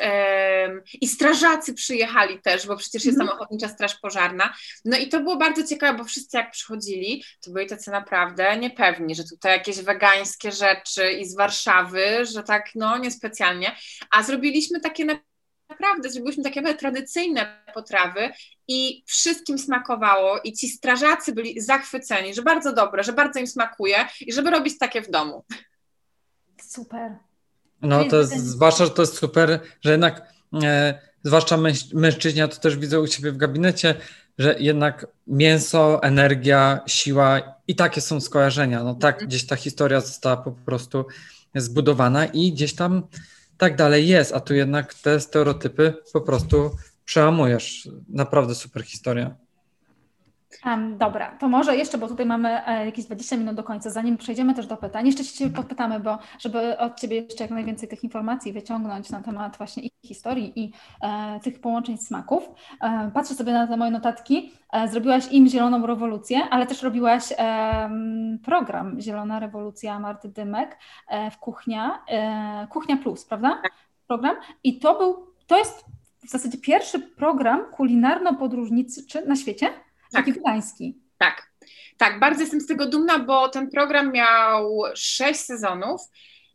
i strażacy przyjechali też, bo przecież jest tam mhm. Ochotnicza Straż Pożarna. No i to było bardzo bardzo ciekawe, bo wszyscy jak przychodzili, to byli tacy naprawdę niepewni, że tutaj jakieś wegańskie rzeczy i z Warszawy, że tak no niespecjalnie, a zrobiliśmy takie naprawdę zrobiliśmy takie tradycyjne potrawy i wszystkim smakowało i ci strażacy byli zachwyceni, że bardzo dobre, że bardzo im smakuje i żeby robić takie w domu. Super. No to jest, zwłaszcza, że to jest super, że jednak e, zwłaszcza męż, mężczyźni, ja to też widzę u Ciebie w gabinecie, że jednak mięso, energia, siła i takie są skojarzenia. No tak, gdzieś ta historia została po prostu zbudowana i gdzieś tam tak dalej jest, a tu jednak te stereotypy po prostu przełamujesz. Naprawdę super historia. Um, dobra, to może jeszcze, bo tutaj mamy e, jakieś 20 minut do końca, zanim przejdziemy też do pytań, jeszcze się Ciebie podpytamy, bo żeby od Ciebie jeszcze jak najwięcej tych informacji wyciągnąć na temat właśnie ich historii i e, tych połączeń smaków. E, patrzę sobie na te moje notatki. E, zrobiłaś im Zieloną Rewolucję, ale też robiłaś e, program Zielona Rewolucja Marty Dymek e, w Kuchnia, Kuchnia Plus, prawda? Tak. Program. I to był, to jest w zasadzie pierwszy program kulinarno-podróżniczy na świecie, tak. taki gdański. Tak, tak, bardzo jestem z tego dumna, bo ten program miał sześć sezonów,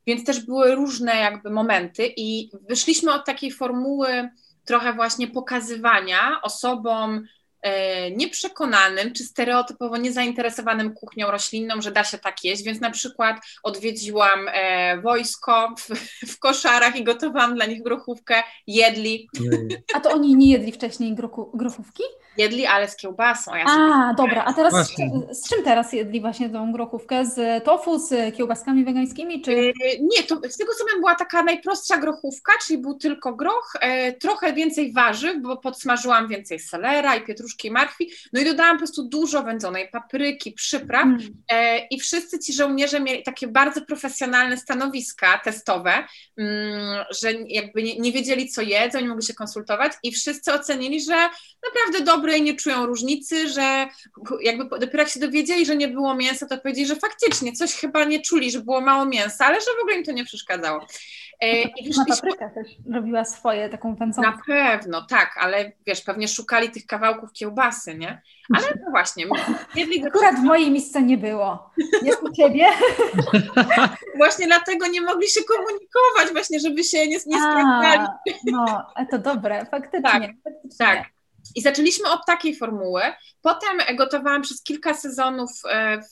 więc też były różne jakby momenty i wyszliśmy od takiej formuły trochę właśnie pokazywania osobom E, nieprzekonanym czy stereotypowo niezainteresowanym kuchnią roślinną, że da się tak jeść, więc na przykład odwiedziłam e, wojsko w, w koszarach i gotowałam dla nich grochówkę, jedli. A to oni nie jedli wcześniej grochu, grochówki? Jedli, ale z kiełbasą. Ja a, dobra, a teraz z, z, czym teraz jedli właśnie tą grochówkę? Z tofu, z kiełbaskami wegańskimi, czy? E, nie, to z tego co wiem była taka najprostsza grochówka, czyli był tylko groch, e, trochę więcej warzyw, bo podsmażyłam więcej selera i pietruszki pietruszki, marchwi, no i dodałam po prostu dużo wędzonej papryki, przypraw mm. e, i wszyscy ci żołnierze mieli takie bardzo profesjonalne stanowiska testowe, mm, że jakby nie, nie, wiedzieli co jedzą, nie mogli się konsultować i wszyscy ocenili, że naprawdę dobre i nie czują różnicy, że jakby dopiero jak się dowiedzieli, że nie było mięsa, to powiedzieli, że faktycznie coś chyba nie czuli, że było mało mięsa, ale że w ogóle im to nie przeszkadzało. E, I wyszliśmy... papryka też robiła swoje, taką wędzoną. Na pewno, tak, ale wiesz, pewnie szukali tych kawałków kiełbasy, nie? Ale no właśnie. Jedli Akurat w mojej misce nie było. Jest u Ciebie? właśnie dlatego nie mogli się komunikować, właśnie, żeby się nie, nie sprawdzali. No, to dobre, faktycznie. Tak, faktycznie. tak. I zaczęliśmy od takiej formuły. Potem gotowałam przez kilka sezonów e, w,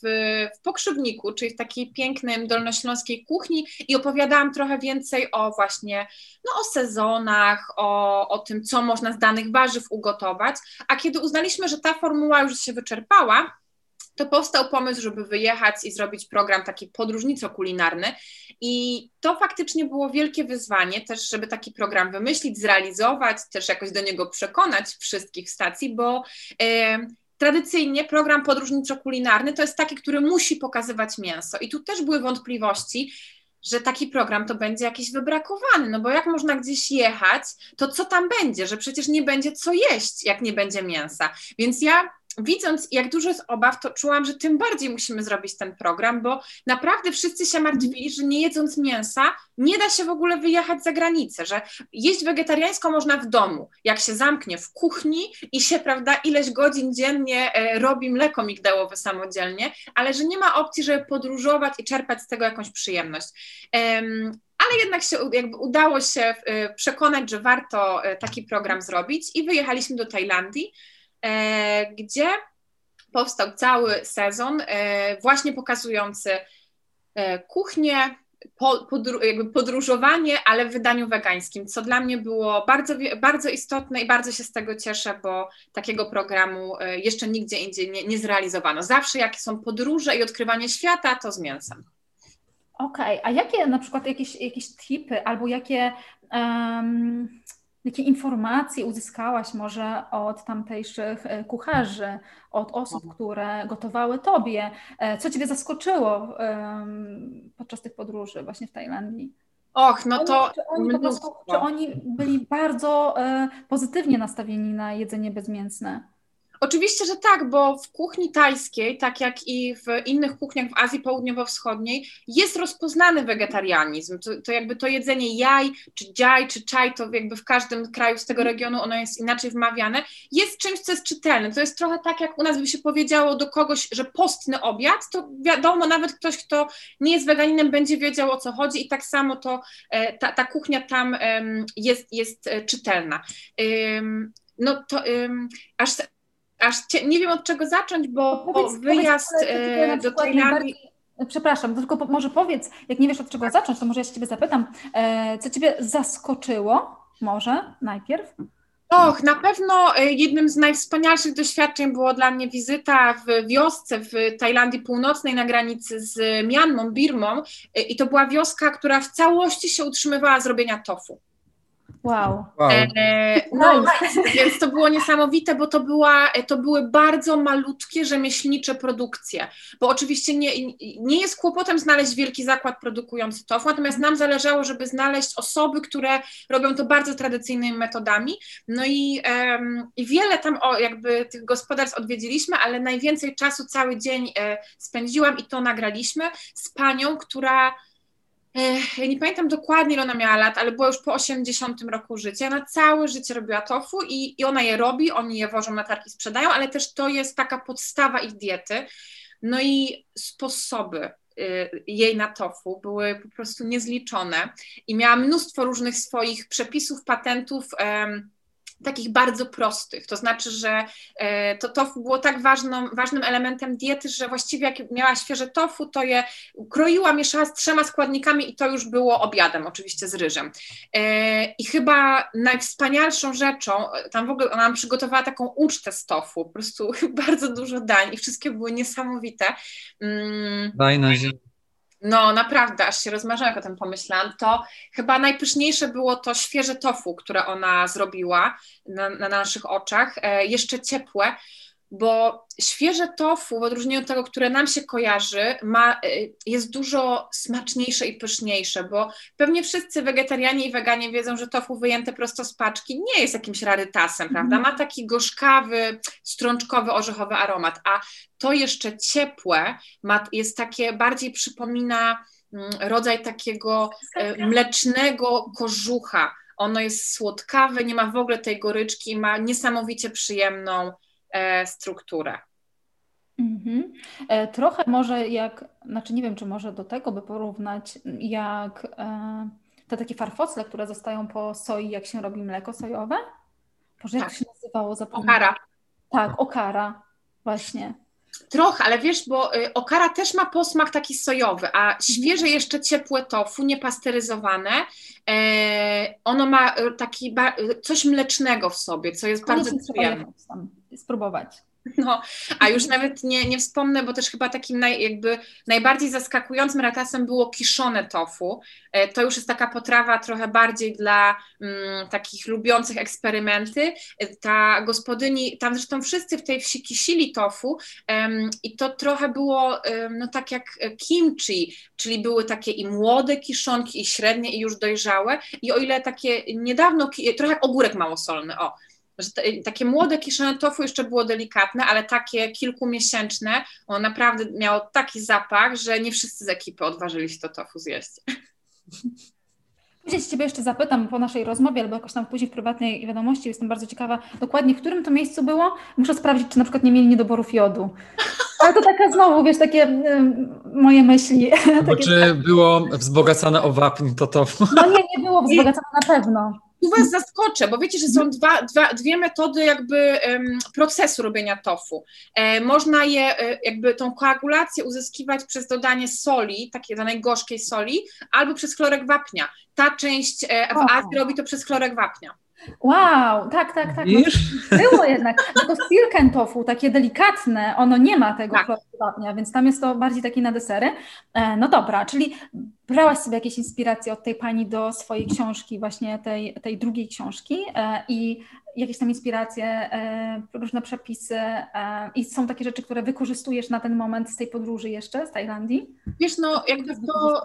w pokrzywniku, czyli w takiej pięknej dolnośląskiej kuchni i opowiadałam trochę więcej o właśnie no, o sezonach, o, o tym, co można z danych warzyw ugotować. A kiedy uznaliśmy, że ta formuła już się wyczerpała, to powstał pomysł, żeby wyjechać i zrobić program taki podróżnico-kulinarny. I to faktycznie było wielkie wyzwanie też, żeby taki program wymyślić, zrealizować, też jakoś do niego przekonać wszystkich stacji, bo e, tradycyjnie program podróżniczo-kulinarny to jest taki, który musi pokazywać mięso. I tu też były wątpliwości, że taki program to będzie jakiś wybrakowany, no bo jak można gdzieś jechać, to co tam będzie, że przecież nie będzie co jeść, jak nie będzie mięsa. Więc ja widząc, jak dużo jest obaw, to czułam, że tym bardziej musimy zrobić ten program, bo naprawdę wszyscy się martwili, że nie jedząc mięsa nie da się w ogóle wyjechać za granicę, że jeść wegetariańsko można w domu, jak się zamknie w kuchni i się, prawda, ileś godzin dziennie e, robi mleko migdałowe samodzielnie, ale że nie ma opcji, żeby podróżować i czerpać z tego jakąś przyjemność. ale jednak się jakby udało się e, przekonać, że warto e, taki program zrobić i wyjechaliśmy do Tajlandii. E, gdzie powstał cały sezon e, właśnie pokazujący e, kuchnię, jakby podróżowanie, ale w wydaniu wegańskim, co dla mnie było bardzo, bardzo istotne i bardzo się z tego cieszę, bo takiego programu jeszcze nigdzie indziej nie, nie zrealizowano. Zawsze jakie są podróże i odkrywanie świata, to z mięsem. Okej, okay. a jakie na przykład jakieś, jakieś tipy albo jakie um, Jakie informacje uzyskałaś może od tamtejszych e, kucharzy, od osób, mhm. które gotowały Tobie? E, co Ciebie zaskoczyło podczas tych podróży właśnie w Tajlandii? Och, no to. Czy oni, prostu, czy oni byli bardzo e, pozytywnie nastawieni na jedzenie bezmięsne? Oczywiście, że tak, bo w kuchni tajskiej, tak jak i w innych kuchniach w Azji Południowo-Wschodniej, jest rozpoznany wegetarianizm. To, to, jakby to jedzenie jaj, czy dziaj, czy czaj, to jakby w każdym kraju z tego regionu ono jest inaczej wmawiane, jest czymś, co jest czytelne. To jest trochę tak, jak u nas by się powiedziało do kogoś, że postny obiad, to wiadomo, nawet ktoś, kto nie jest weganinem, będzie wiedział o co chodzi i tak samo to e, ta, ta kuchnia tam jest, jest e, czytelna. No to aż aż nie wiem od czego zacząć, bo powiedz, wyjazd powiedz, do Tajlandii. Przepraszam, tylko może powiedz, jak nie wiesz od czego zacząć, to może ja się Ciebie zapytam, e, co Ciebie zaskoczyło może najpierw? Och, na pewno e, jednym z najwspanialszych doświadczeń było dla mnie wizyta w wiosce w Tajlandii Północnej na granicy z Mianmą, Birmą e, i to była wioska, która w całości się utrzymywała z robienia tofu. Wow. wow. E, no, więc to było niesamowite, bo to, była, to były bardzo malutkie rzemieślnicze produkcje, bo oczywiście nie, nie jest kłopotem znaleźć wielki zakład produkujący tofu, natomiast nam zależało, żeby znaleźć osoby, które robią to bardzo tradycyjnymi metodami, no i, um, i wiele tam o, jakby tych gospodarstw odwiedziliśmy, ale najwięcej czasu cały dzień e, spędziłam i to nagraliśmy z panią, która ja nie pamiętam dokładnie, ile ona miała lat, ale była już po 80 roku życia. Ona całe życie robiła tofu i, i ona je robi, oni je wożą na targi, sprzedają, ale też to jest taka podstawa ich diety. No i sposoby y, jej na tofu były po prostu niezliczone i miała mnóstwo różnych swoich przepisów, patentów takich bardzo prostych. To znaczy, że e, to tofu było tak ważną, ważnym elementem diety, że właściwie jak miała świeże tofu, to je kroiła, mieszała z trzema składnikami i to już było obiadem, oczywiście z ryżem. E, I chyba najwspanialszą rzeczą, tam w ogóle ona nam przygotowała taką ucztę z tofu, po prostu bardzo dużo dań i wszystkie były niesamowite. Mm. Daj na ziemię no naprawdę, aż się rozmarzyłam, jak o tym pomyślałam, to chyba najpyszniejsze było to świeże tofu, które ona zrobiła na, na naszych oczach, e, jeszcze ciepłe, bo świeże tofu, w odróżnieniu od tego, które nam się kojarzy, ma, y, jest dużo smaczniejsze i pyszniejsze, bo pewnie wszyscy wegetarianie i weganie wiedzą, że tofu wyjęte prosto z paczki nie jest jakimś rarytasem, mm. prawda? Ma taki gorzkawy, strączkowy, orzechowy aromat, a to jeszcze ciepłe ma, jest takie, bardziej przypomina mm, rodzaj takiego y, mlecznego kożucha. Ono jest słodkawe, nie ma w ogóle tej goryczki, ma niesamowicie przyjemną e, strukturę. Mhm. E, trochę może jak, znaczy nie wiem, czy może do tego by porównać, jak e, te takie farfocle, które zostają po soi, jak się robi mleko sojowe. Boże, jak tak. się nazywało? Zapomniałam. Okara. Tak, okara, właśnie. Trochę, ale wiesz, bo y, okara też ma posmak taki sojowy, a świeże jeszcze ciepłe tofu, niepasteryzowane, e, ono ma y, taki coś mlecznego w sobie, co jest bardzo przyjemne. Spróbować. No, a już nawet nie, nie wspomnę, bo też chyba takim naj, jakby najbardziej zaskakującym ratasem było kiszone tofu. E, to już jest taka potrawa trochę bardziej dla mm, takich lubiących eksperymenty. E, ta gospodyni, tam zresztą wszyscy w tej wsi kisili tofu um, i to trochę było um, no tak jak kimchi, czyli były takie i młode kiszonki, i średnie, i już dojrzałe. I o ile takie niedawno, trochę jak ogórek małosolny, o, takie młode kiszone tofu jeszcze było delikatne, ale takie kilkumiesięczne, ono naprawdę miało taki zapach, że nie wszyscy z ekipy odważyli się to tofu zjeść. Później Ciebie jeszcze zapytam po naszej rozmowie, albo jakoś tam później w prywatnej wiadomości, jestem bardzo ciekawa dokładnie, w którym to miejscu było. Muszę sprawdzić, czy na przykład nie mieli niedoborów jodu. Ale to taka znowu, wiesz, takie y, moje myśli. Bo takie, czy było wzbogacane o wapń to tofu? No nie, nie było wzbogacane na pewno tu Was zaskoczę, bo wiecie, że są dwa, dwa, dwie metody jakby um, procesu robienia tofu. E, można je, e, jakby tą koagulację uzyskiwać przez dodanie soli, takiej danej gorzkiej soli, albo przez chlorek wapnia. Ta część e, w Azji robi to przez chlorek wapnia. Wow, tak, tak, tak. No, było jednak. Tylko silken tofu, takie delikatne, ono nie ma tego tak. Dokładnie, więc tam jest to bardziej takie na desery. E, no dobra, czyli brałaś sobie jakieś inspiracje od tej pani do swojej książki, właśnie tej, tej drugiej książki e, i jakieś tam inspiracje, e, różne przepisy i są takie rzeczy, które wykorzystujesz na ten moment z tej podróży jeszcze, z Tajlandii? Wiesz, no jakby to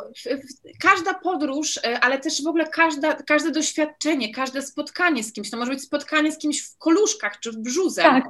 każda podróż, ale też w ogóle każda, każde doświadczenie, każde spotkanie z kimś, to może być spotkanie z kimś w koluszkach czy w brzuze tak.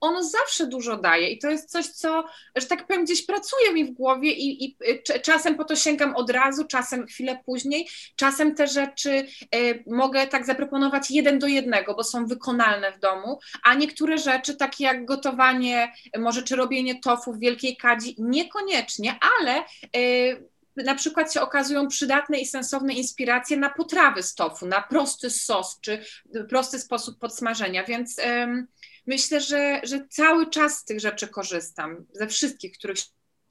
ono zawsze dużo daje i to jest coś, co, że tak powiem, gdzieś pracuje mi w głowie i, i czasem po to sięgam od razu, czasem chwilę później, czasem te rzeczy y, mogę tak zaproponować jeden do jednego, bo są wykonalne w domu, a niektóre rzeczy, takie jak gotowanie, może czy robienie tofu w wielkiej kadzi, niekoniecznie, ale y, na przykład się okazują przydatne i sensowne inspiracje na potrawy z tofu, na prosty sos czy prosty sposób podsmażenia, więc myślę, że, że cały czas z tych rzeczy korzystam, ze wszystkich, których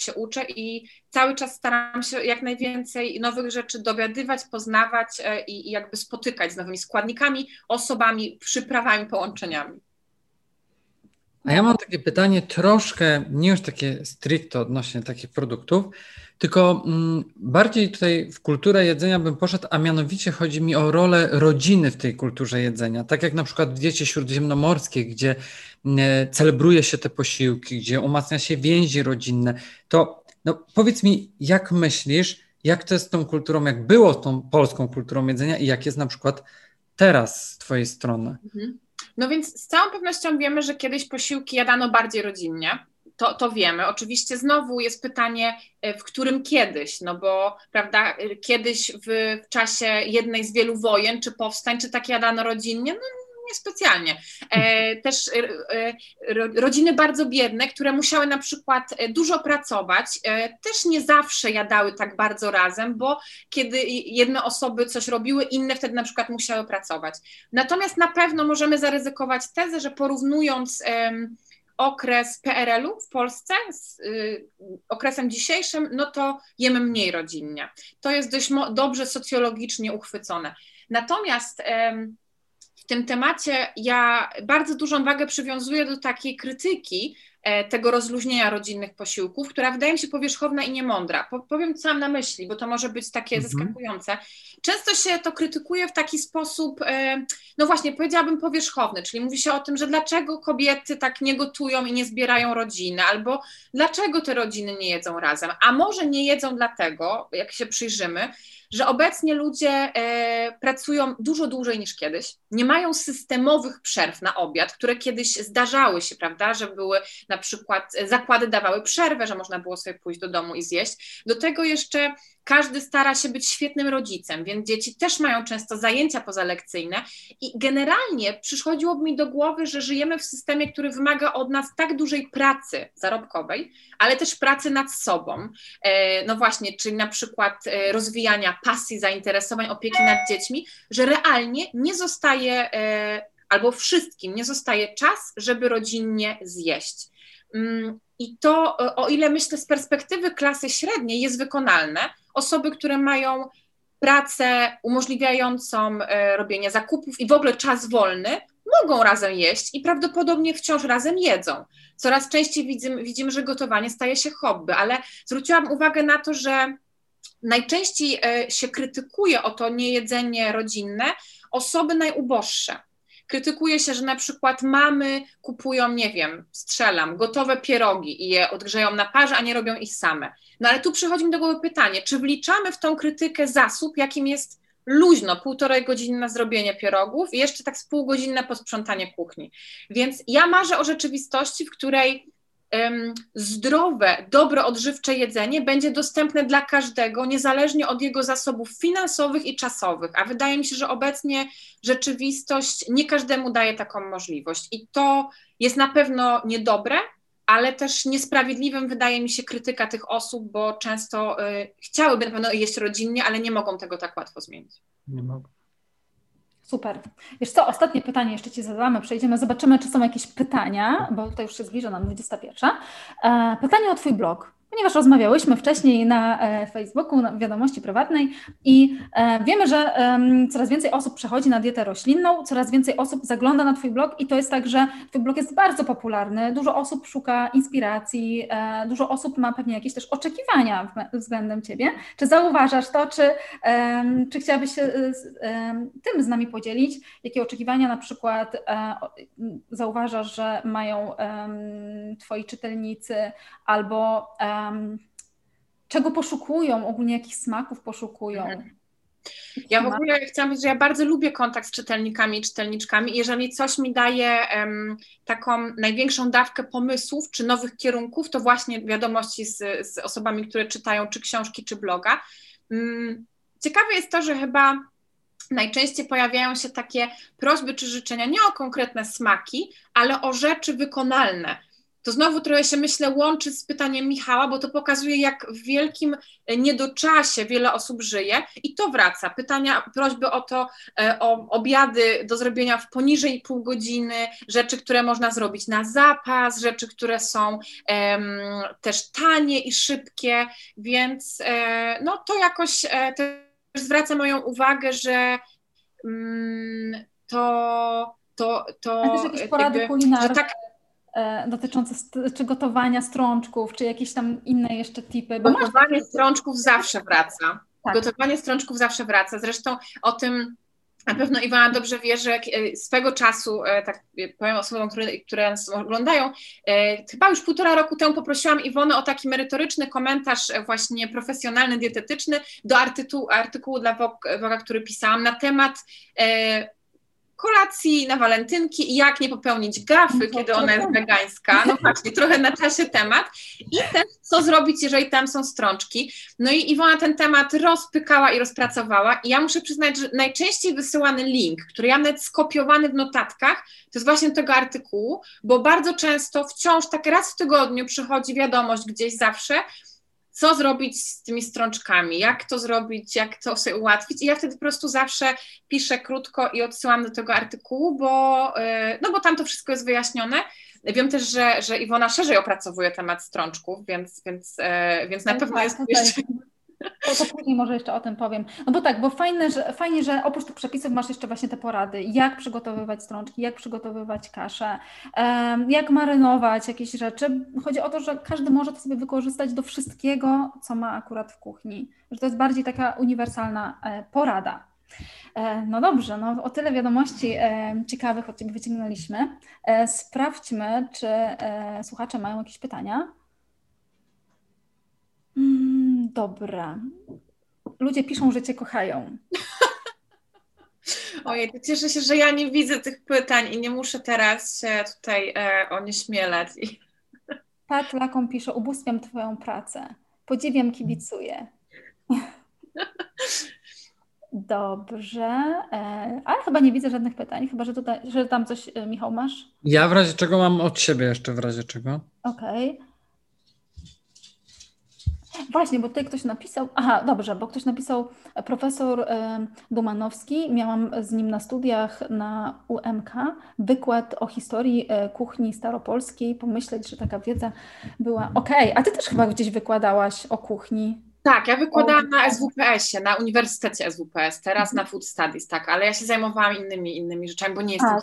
się uczę i cały czas staram się jak najwięcej nowych rzeczy dowiadywać, poznawać e, i, i jakby spotykać z nowymi składnikami, osobami, przyprawami, połączeniami. A ja mam takie pytanie troszkę, nie już takie stricte odnośnie takich produktów, tylko mm, bardziej tutaj w kulturę jedzenia bym poszedł, a mianowicie chodzi mi o rolę rodziny w tej kulturze jedzenia. Tak jak na przykład w diecie śródziemnomorskiej, gdzie mm, e, celebruje się te posiłki, gdzie umacnia się więzi rodzinne, to no, powiedz mi, jak myślisz, jak to jest z tą kulturą, jak było z tą polską kulturą jedzenia i jak jest na przykład teraz z Twojej strony? Mhm. No więc z całą pewnością wiemy, że kiedyś posiłki jadano bardziej rodzinnie to, to wiemy. Oczywiście znowu jest pytanie, e, w którym kiedyś, no bo prawda, kiedyś w, w czasie jednej z wielu wojen czy powstań, czy tak jadano rodzinnie, no niespecjalnie. E, też e, e rodziny bardzo biedne, które musiały na przykład e, dużo pracować, e, też nie zawsze jadały tak bardzo razem, bo kiedy jedne osoby coś robiły, inne wtedy na przykład musiały pracować. Natomiast na pewno możemy zaryzykować tezę, że porównując okres PRL-u w Polsce z y, okresem dzisiejszym, no to jemy mniej rodzinnie. To jest dość dobrze socjologicznie uchwycone. Natomiast w tym temacie ja bardzo dużą wagę przywiązuję do takiej krytyki tego rozluźnienia rodzinnych posiłków, która wydaje mi się powierzchowna i niemądra. Powiem, co mam na myśli, bo to może być takie mhm. zaskakujące. Często się to krytykuje w taki sposób, e, no właśnie, powiedziałabym powierzchowny, czyli mówi się o tym, że dlaczego kobiety tak nie gotują i nie zbierają rodziny, albo dlaczego te rodziny nie jedzą razem. A może nie jedzą dlatego, jak się przyjrzymy, że obecnie ludzie e, pracują dużo dłużej niż kiedyś, nie mają systemowych przerw na obiad, które kiedyś zdarzały się, prawda, że były na przykład zakłady dawały przerwę, że można było sobie pójść do domu i zjeść. Do tego jeszcze każdy stara się być świetnym rodzicem, więc dzieci też mają często zajęcia pozalekcyjne i generalnie przychodziłoby mi do głowy, że żyjemy w systemie, który wymaga od nas tak dużej pracy zarobkowej, ale też pracy nad sobą. E, no właśnie, czyli na przykład e, rozwijania pasji, zainteresowań, opieki nad dziećmi, że realnie nie zostaje e, albo wszystkim nie zostaje czas, żeby rodzinnie zjeść. Mm, I to, o ile myślę, z perspektywy klasy średniej jest wykonalne, osoby, które mają pracę umożliwiającą e, robienie zakupów i w ogóle czas wolny, mogą razem jeść i prawdopodobnie wciąż razem jedzą. Coraz częściej widzimy, widzimy, że gotowanie staje się hobby, ale zwróciłam uwagę na to, że najczęściej e, się krytykuje o to niejedzenie rodzinne osoby najuboższe krytykuje się, że na przykład mamy kupują, nie wiem, strzelam, gotowe pierogi i je odgrzeją na parze, a nie robią ich same. No ale tu przychodzi mi do głowy pytanie, czy wliczamy w tą krytykę zasób, jakim jest luźno, półtorej godziny na zrobienie pierogów i jeszcze tak z pół godziny na posprzątanie kuchni. Więc ja marzę o rzeczywistości, w której zdrowe, dobre, odżywcze jedzenie będzie dostępne dla każdego, niezależnie od jego zasobów finansowych i czasowych. A wydaje mi się, że obecnie rzeczywistość nie każdemu daje taką możliwość. I to jest na pewno niedobre, ale też niesprawiedliwym wydaje mi się krytyka tych osób, bo często y, chciałyby na pewno jeść rodzinnie, ale nie mogą tego tak łatwo zmienić. Nie mogą. Super. Wiesz co, ostatnie pytanie jeszcze Ci zadamy, przejdziemy, zobaczymy, czy są jakieś pytania, bo tutaj już się zbliża nam 21. E, pytanie o Twój blog. Ponieważ rozmawiałyśmy wcześniej na e, Facebooku, na wiadomości prywatnej i e, wiemy, że coraz więcej osób przechodzi na dietę roślinną, coraz więcej osób zagląda na Twój blog i to jest tak, że Twój blog jest bardzo popularny, dużo osób szuka inspiracji, e, dużo osób ma pewnie jakieś też oczekiwania względem Ciebie. Czy zauważasz to, czy, czy chciałabyś się tym z nami podzielić? Jakie oczekiwania na przykład zauważasz, że mają Twoi czytelnicy albo um, czego poszukują, ogólnie jakich smaków poszukują. Mhm. Ja w ogóle chciałam powiedzieć, że ja bardzo lubię kontakt z czytelnikami i czytelniczkami. Jeżeli coś mi daje um, taką największą dawkę pomysłów czy nowych kierunków, to właśnie wiadomości z, z osobami, które czytają czy książki, czy bloga. Um, ciekawe jest to, że chyba najczęściej pojawiają się takie prośby czy życzenia nie o konkretne smaki, ale o rzeczy wykonalne to znowu trochę się myślę łączy z pytaniem Michała, bo to pokazuje, jak w wielkim niedoczasie wiele osób żyje i to wraca. Pytania, prośby o to, e, o obiady do zrobienia w poniżej pół godziny, rzeczy, które można zrobić na zapas, rzeczy, które są też tanie i szybkie, więc e, no to jakoś e, też zwraca moją uwagę, że um, to to, to A też jakieś porady jakby, kulinarne. Tak, E, dotyczące czy gotowania strączków, czy jakieś tam inne jeszcze typy. Bo Gotowanie masz... strączków zawsze wraca. Tak. Gotowanie strączków zawsze wraca. Zresztą o tym na pewno Iwana dobrze wie, że e, swego czasu, e, tak powiem osobom, które, które nas oglądają, chyba już półtora roku temu poprosiłam Iwonę o taki merytoryczny komentarz właśnie profesjonalny, dietetyczny do artykułu, artykułu dla Woga, który pisałam na temat kolacji na walentynki i jak nie popełnić gafy, no kiedy ona jest wegańska. No właśnie, trochę na czasie temat. I też co zrobić, jeżeli tam są strączki. No i Iwona ten temat rozpykała i rozpracowała. I ja muszę przyznać, że najczęściej wysyłany link, który ja nawet skopiowany w notatkach, to jest właśnie tego artykułu, bo bardzo często wciąż tak raz w tygodniu przychodzi wiadomość gdzieś zawsze, co zrobić z tymi strączkami, jak to zrobić, jak to sobie ułatwić. I ja wtedy po prostu zawsze piszę krótko i odsyłam do tego artykułu, bo, y, no bo tam to wszystko jest wyjaśnione. Wiem też, że, że Iwona szerzej opracowuje temat strączków, więc, więc, y, więc na no pewno tak, jest jeszcze to, to później może jeszcze o tym powiem. No bo tak, bo fajne, że, fajnie, że oprócz tych przepisów masz jeszcze właśnie te porady, jak przygotowywać strączki, jak przygotowywać kaszę, jak marynować jakieś rzeczy. Chodzi o to, że każdy może to sobie wykorzystać do wszystkiego, co ma akurat w kuchni. Że to jest bardziej taka uniwersalna e, porada. E, no dobrze, no o tyle wiadomości e, ciekawych od Ciebie wyciągnęliśmy. Sprawdźmy, czy słuchacze mają jakieś pytania. Mm, dobra. Ludzie piszą, że cię kochają. Ojej, to cieszę się, że ja nie widzę tych pytań i nie muszę teraz się tutaj e, onieśmielać. Pat Laką pisze, ubóstwiam twoją pracę. Podziwiam, kibicuję. Dobrze, e, ale chyba nie widzę żadnych pytań, chyba że, tutaj, że tam coś, e, Michał, masz? Ja w razie czego mam od siebie jeszcze, w razie czego. Okej. Okay. Właśnie, bo tutaj ktoś napisał, aha, dobrze, bo ktoś napisał, profesor Dumanowski, miałam z nim na studiach na UMK wykład o historii e, kuchni staropolskiej, pomyśleć, że taka wiedza była, okej, okay, a ty też chyba gdzieś wykładałaś o kuchni. Tak, ja wykładałam na SWPS-ie, na Uniwersytecie SWPS, teraz na Food Studies, tak, ale ja się zajmowałam innymi, innymi rzeczami, bo nie jestem a,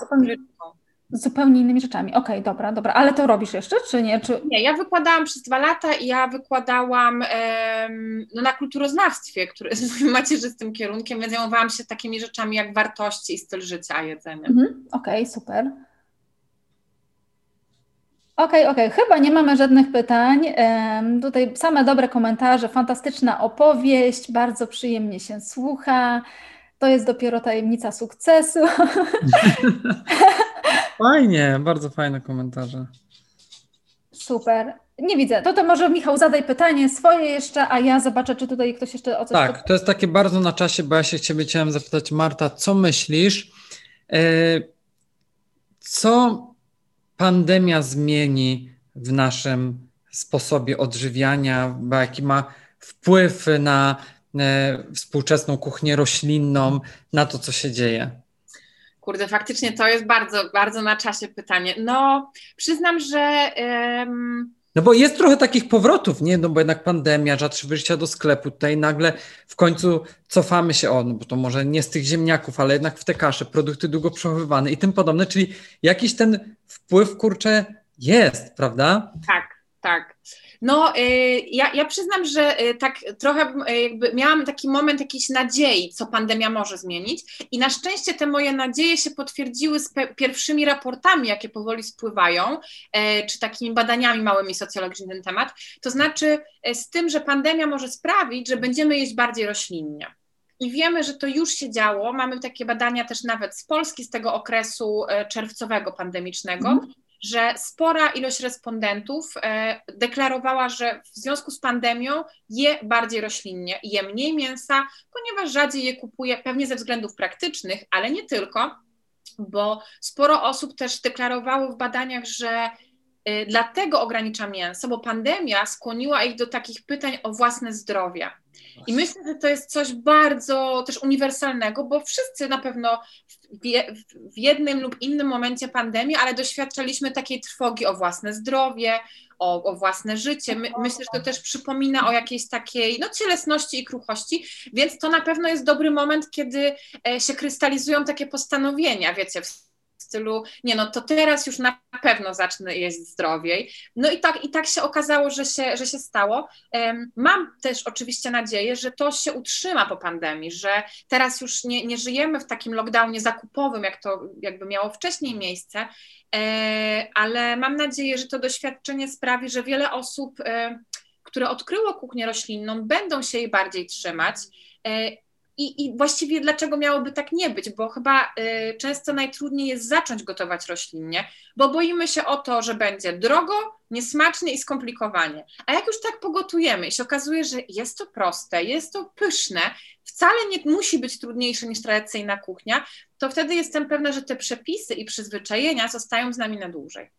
zupełnie innymi rzeczami. Okej, okay, dobra, dobra. Ale to robisz jeszcze, czy nie? Czy... Nie, ja wykładałam przez dwa lata i ja wykładałam em, no, na kulturoznawstwie, które jest moim macierzystym kierunkiem, więc zajmowałam się takimi rzeczami jak wartości i styl życia, jedzenia. Mhm, Okej, okay, super. Okej, okay, okej, okay. chyba nie mamy żadnych pytań. Um, tutaj same dobre komentarze, fantastyczna opowieść, bardzo przyjemnie się słucha. To jest dopiero tajemnica sukcesu. Fajnie, bardzo fajne komentarze. Super. Nie widzę. To to może Michał zadaj pytanie swoje jeszcze, a ja zobaczę, czy tutaj ktoś jeszcze o coś... Tak, to jest takie bardzo na czasie, bo ja się Ciebie chciałem zapytać, Marta, co myślisz? E, co pandemia zmieni w naszym sposobie odżywiania, bo jaki ma wpływ na współczesną kuchnię roślinną, na to, co się dzieje? Kurde, faktycznie to jest bardzo, bardzo na czasie pytanie. No, przyznam, że No bo jest trochę takich powrotów, nie? No bo jednak pandemia, rzadsze wyjścia do sklepu, tutaj nagle w końcu cofamy się, o, no bo to może nie z tych ziemniaków, ale jednak w te kasze, produkty długo przechowywane i tym podobne, czyli jakiś ten wpływ, kurczę, jest, prawda? Tak, tak. No, y, ja, ja przyznam, że y, tak trochę y, jakby miałam taki moment jakiejś nadziei, co pandemia może zmienić i na szczęście te moje nadzieje się potwierdziły z pierwszymi raportami, jakie powoli spływają, czy takimi badaniami małymi socjologicznymi ten temat, to znaczy z tym, że pandemia może sprawić, że będziemy jeść bardziej roślinnie. I wiemy, że to już się działo. Mamy takie badania też nawet z Polski, z tego okresu czerwcowego pandemicznego, mm że spora ilość respondentów e, deklarowała, że w związku z pandemią je bardziej roślinnie, je mniej mięsa, ponieważ rzadziej je kupuje, pewnie ze względów praktycznych, ale nie tylko, bo sporo osób też deklarowało w badaniach, że dlatego ogranicza mięso, bo pandemia skłoniła ich do takich pytań o własne zdrowie. I myślę, że to jest coś bardzo też uniwersalnego, bo wszyscy na pewno w jednym lub innym momencie pandemii, ale doświadczaliśmy takiej trwogi o własne zdrowie, o, o własne życie. My, myślę, że to też przypomina o jakiejś takiej no, cielesności i kruchości, więc to na pewno jest dobry moment, kiedy e, się krystalizują takie postanowienia, wiecie, w stylu, nie no, to teraz już na pewno zacznę jeść zdrowiej. No i tak, i tak się okazało, że się, że się stało. Mam też oczywiście nadzieję, że to się utrzyma po pandemii, że teraz już nie, nie żyjemy w takim lockdownie zakupowym, jak to jakby miało wcześniej miejsce, e, ale mam nadzieję, że to doświadczenie sprawi, że wiele osób, e, które odkryło kuchnię roślinną, będą się jej bardziej trzymać e, i, I właściwie dlaczego miałoby tak nie być? Bo chyba y, często najtrudniej jest zacząć gotować roślinnie, bo boimy się o to, że będzie drogo, niesmacznie i skomplikowanie. A jak już tak pogotujemy i się okazuje, że jest to proste, jest to pyszne, wcale nie musi być trudniejsze niż tradycyjna kuchnia, to wtedy jestem pewna, że te przepisy i przyzwyczajenia zostają z nami na dłużej.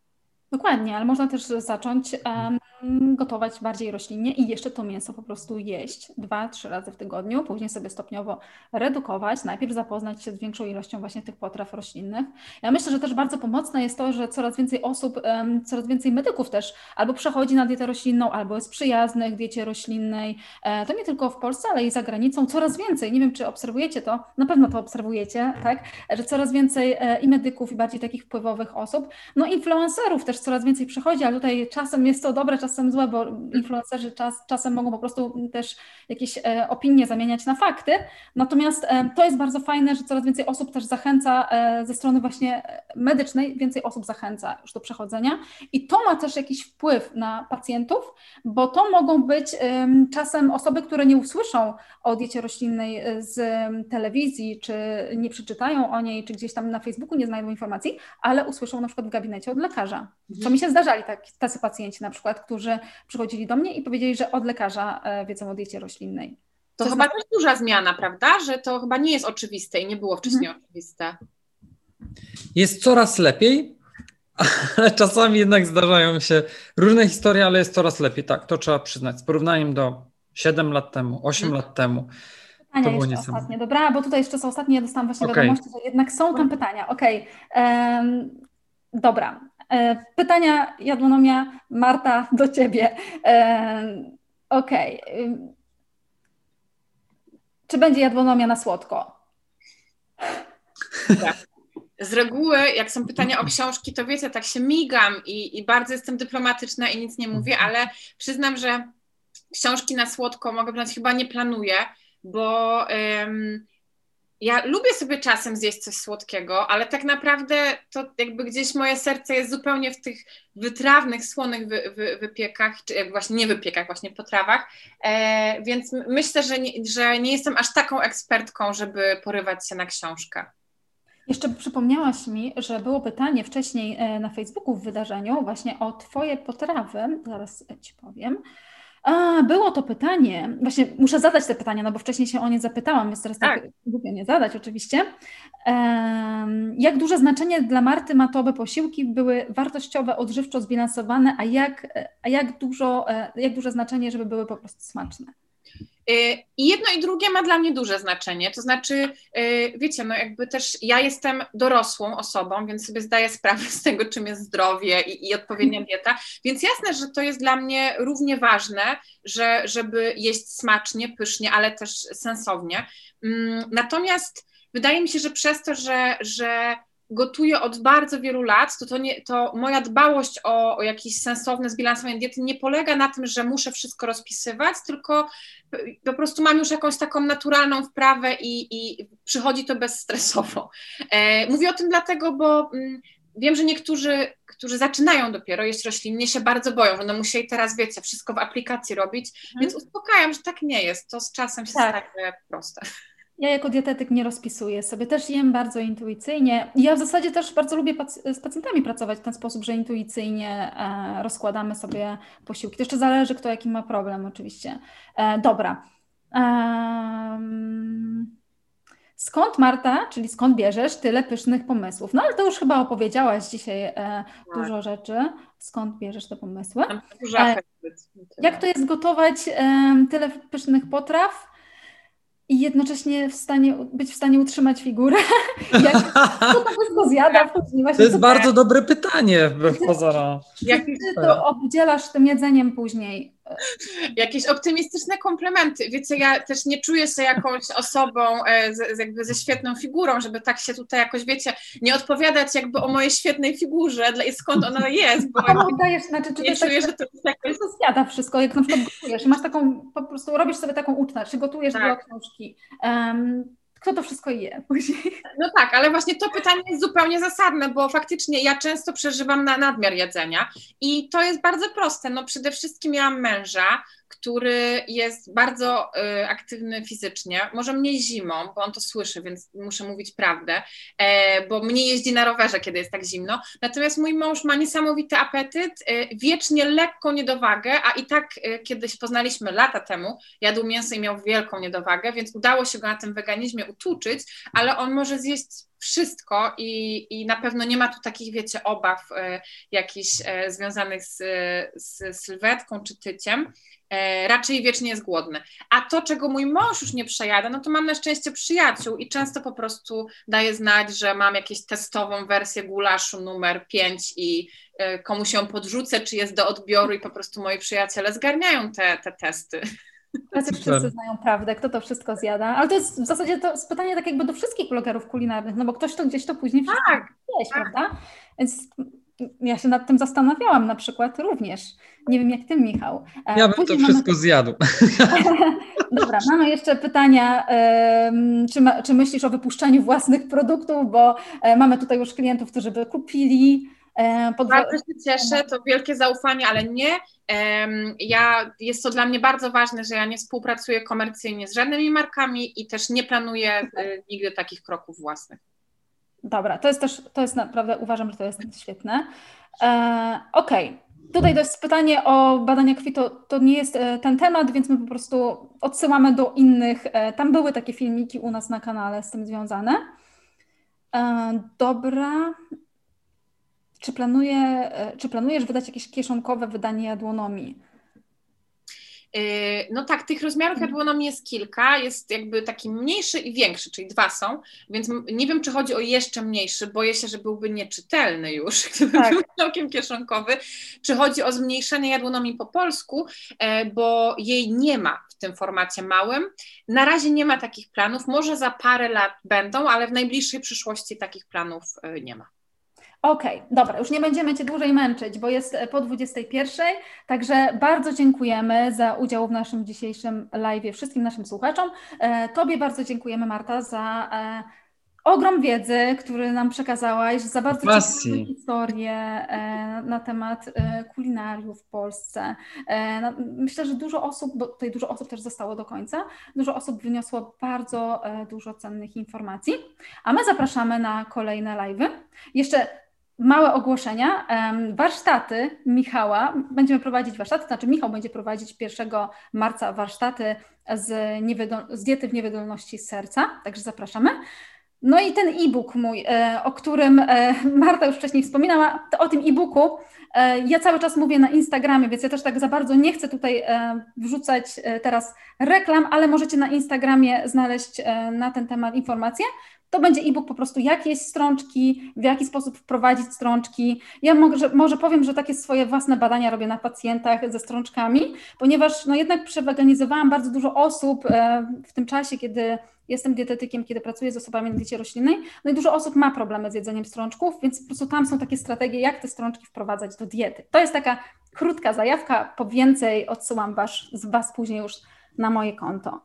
Dokładnie, ale można też zacząć um, gotować bardziej roślinnie i jeszcze to mięso po prostu jeść dwa, trzy razy w tygodniu, później sobie stopniowo redukować, najpierw zapoznać się z większą ilością właśnie tych potraw roślinnych. Ja myślę, że też bardzo pomocne jest to, że coraz więcej osób, um, coraz więcej medyków też albo przechodzi na dietę roślinną, albo jest przyjaznych diecie roślinnej. E, to nie tylko w Polsce, ale i za granicą. Coraz więcej, nie wiem czy obserwujecie to, na pewno to obserwujecie, tak, że coraz więcej e, i medyków, i bardziej takich wpływowych osób, no influencerów też coraz więcej przychodzi, ale tutaj czasem jest to dobre, czasem złe, bo influencerzy czas, czasem mogą po prostu też jakieś e, opinie zamieniać na fakty. Natomiast e, to jest bardzo fajne, że coraz więcej osób też zachęca e, ze strony właśnie medycznej, więcej osób zachęca już do przechodzenia i to ma też jakiś wpływ na pacjentów, bo to mogą być czasem osoby, które nie usłyszą o diecie roślinnej z telewizji, czy nie przeczytają o niej, czy gdzieś tam na Facebooku nie znajdą informacji, ale usłyszą na przykład w gabinecie od lekarza. Co mi się zdarzali tak, tacy pacjenci na przykład, którzy przychodzili do mnie i powiedzieli, że od lekarza e, wiedzą o diecie roślinnej. To, to chyba też duża zmiana, prawda? Że to chyba nie jest oczywiste i nie było wcześniej mhm. oczywiste. Jest coraz lepiej, ale czasami jednak zdarzają się różne historie, ale jest coraz lepiej. Tak, to trzeba przyznać. Z porównaniem do 7 lat temu, 8 hmm. lat temu. Pytania to było jeszcze ostatnie, dobra, bo tutaj jeszcze są ostatnie, ja dostałam właśnie okay. wiadomości, że jednak są tam pytania. Okej, okay. um, dobra. E, pytania, Jadłonomia, Marta, do Ciebie. E, okej. Okay. Czy będzie jadłonomia na słodko? Tak. Z reguły, jak są pytania o książki, to wiecie, tak się migam i, i bardzo jestem dyplomatyczna i nic nie mówię, ale przyznam, że książki na słodko mogę powiedzieć, chyba nie planuję, bo ja lubię sobie czasem zjeść coś słodkiego, ale tak naprawdę to jakby gdzieś moje serce jest zupełnie w tych wytrawnych, słonych wy, wy, wypiekach, czy właśnie nie wypiekach, właśnie potrawach, e, więc myślę, że nie, że nie jestem aż taką ekspertką, żeby porywać się na książkę. Jeszcze przypomniałaś mi, że było pytanie wcześniej e, na Facebooku w wydarzeniu właśnie o Twoje potrawy, zaraz Ci powiem, a, było to pytanie. Właśnie muszę zadać te pytania, no bo wcześniej się o nie zapytałam, więc teraz tak, tak głupio nie zadać oczywiście. Um, jak duże znaczenie dla Marty ma to, by posiłki były wartościowe, odżywczo zbilansowane, a jak, a jak, dużo, e, jak duże znaczenie, żeby były po prostu smaczne? I jedno i drugie ma dla mnie duże znaczenie. To znaczy, wiecie, no jakby też ja jestem dorosłą osobą, więc sobie zdaję sprawę z tego, czym jest zdrowie i, i odpowiednia dieta. Więc jasne, że to jest dla mnie równie ważne, że, żeby jeść smacznie, pysznie, ale też sensownie. Mm, natomiast wydaje mi się, że przez to, że, że gotuję od bardzo wielu lat, to, to, nie, to moja dbałość o, o jakieś sensowne zbilansowanie diety nie polega na tym, że muszę wszystko rozpisywać, tylko po prostu mam już jakąś taką naturalną wprawę i, i przychodzi to bezstresowo. E, mówię o tym dlatego, bo mm, wiem, że niektórzy, którzy zaczynają dopiero jeść roślinnie, się bardzo boją, że będą musieli teraz, wiecie, wszystko w aplikacji robić, hmm. więc uspokajam, że tak nie jest. To z czasem się tak. staje proste. Ja jako dietetyk nie rozpisuję sobie, też jem bardzo intuicyjnie. Ja w zasadzie też bardzo lubię pac- z pacjentami pracować w ten sposób, że intuicyjnie e, rozkładamy sobie posiłki. To jeszcze zależy, kto jaki ma problem oczywiście. E, dobra. skąd Marta, czyli skąd bierzesz tyle pysznych pomysłów? No ale to już chyba opowiedziałaś dzisiaj e, tak. dużo rzeczy. Skąd bierzesz te pomysły? E, jak to jest gotować tyle pysznych potraw? I jednocześnie w stanie, być w stanie utrzymać figurę. Jak to wszystko zjada później? Właśnie to jest bardzo dobre pytanie, pozorom. Jak ty to obdzielasz tym jedzeniem później? Jakieś optymistyczne komplementy. Wiecie, ja też nie czuję się jakąś osobą e, z, jakby ze świetną figurą, żeby tak się tutaj jakoś, wiecie, nie odpowiadać jakby o mojej świetnej figurze dla, i skąd ona jest, bo no, dajesz, znaczy, czy nie czuję, tak, że to jest jakoś... To zjada wszystko, jak na przykład gotujesz masz taką, po prostu robisz sobie taką ucztę, czy gotujesz tak. do książki. Um, kto to wszystko je później. No tak, ale właśnie to pytanie jest zupełnie zasadne, bo faktycznie ja często przeżywam na nadmiar jedzenia i to jest bardzo proste. No przede wszystkim miałam męża, który jest bardzo y, aktywny fizycznie, może mniej zimą, bo on to słyszy, więc muszę mówić prawdę, e, bo mniej jeździ na rowerze, kiedy jest tak zimno. Natomiast mój mąż ma niesamowity apetyt, y, wiecznie lekką niedowagę, a i tak y, kiedyś poznaliśmy lata temu, jadł mięso i miał wielką niedowagę, więc udało się go na tym weganizmie utuczyć, ale on może zjeść wszystko i, i na pewno nie ma tu takich, wiecie, obaw e, jakichś e, związanych z, z sylwetką czy tyciem. E, raczej wiecznie jest głodny. A to, czego mój mąż już nie przejada, no to mam na szczęście przyjaciół i często po prostu daję znać, że mam jakąś testową wersję gulaszu numer 5 i e, komuś ją podrzucę, czy jest do odbioru i po prostu moi przyjaciele zgarniają te, te testy. Tacy wszyscy znają prawdę, kto to wszystko zjada. Ale to jest w zasadzie to jest pytanie tak jakby do wszystkich blogerów kulinarnych, no bo ktoś to gdzieś to później wszystko tak, jeść, tak. prawda? Więc ja się nad tym zastanawiałam na przykład również. Nie wiem jak ty, Michał. E, ja bym Później to wszystko mamy... zjadł. Dobra, mamy jeszcze pytania, czy, ma, czy myślisz o wypuszczaniu własnych produktów, bo e, mamy tutaj już klientów, którzy by kupili. E, pod... Bardzo się cieszę, to wielkie zaufanie, ale nie. Ja, jest to dla mnie bardzo ważne, że ja nie współpracuję komercyjnie z żadnymi markami i też nie planuję nigdy takich kroków własnych. Dobra, to jest też, to jest naprawdę, uważam, że to jest świetne. E, Okej, okay. Tutaj to jest pytanie o badania krwi, to, to nie jest e, ten temat, więc my po prostu odsyłamy do innych. E, tam były takie filmiki u nas na kanale z tym związane. E, dobra. Czy, planuje, czy planujesz wydać jakieś kieszonkowe wydanie jadłonomii? Yy, no tak, tych rozmiarów jadłonomii jest kilka, jest jakby taki mniejszy i większy, czyli dwa są, więc nie wiem, czy chodzi o jeszcze mniejszy, boję się, że byłby nieczytelny już, gdyby tak. był całkiem kieszonkowy, czy chodzi o zmniejszenie jadłonomii po polsku, e, bo jej nie ma w tym formacie małym. Na razie nie ma takich planów, może za parę lat będą, ale w najbliższej przyszłości takich planów e, nie ma. Okej, okay, dobra, już nie będziemy Cię dłużej męczyć, bo jest e, po 21. Także bardzo dziękujemy za udział w naszym dzisiejszym live wszystkim naszym słuchaczom. E, tobie bardzo dziękujemy, Marta, za e, ogrom wiedzy, który nam przekazałaś, za bardzo ciekawe historie na temat kulinariów w Polsce. Myślę, że dużo osób, bo tutaj dużo osób też zostało do końca, dużo osób wyniosło bardzo dużo cennych informacji, a my zapraszamy na kolejne live'y. Jeszcze małe ogłoszenia. Warsztaty Michała, będziemy prowadzić warsztaty, znaczy Michał będzie prowadzić 1 marca warsztaty z, z diety w niewydolności serca, także zapraszamy. No i ten e-book mój, e, o którym e, Marta już wcześniej wspominała, o tym e-booku e, ja cały czas mówię na Instagramie, więc ja też tak za bardzo nie chcę tutaj wrzucać teraz reklam, ale możecie na Instagramie znaleźć na ten temat informacje. To będzie e-book po prostu, jak jest strączki, w jaki sposób wprowadzić strączki. Ja może, może powiem, że takie swoje własne badania robię na pacjentach ze strączkami, ponieważ no jednak przeweganizowałam bardzo dużo osób w tym czasie, kiedy jestem dietetykiem, kiedy pracuję z osobami na diecie roślinnej, no i dużo osób ma problemy z jedzeniem strączków, więc po prostu tam są takie strategie, jak te strączki wprowadzać do diety. To jest taka krótka zajawka, po więcej odsyłam was, was później już na moje konto.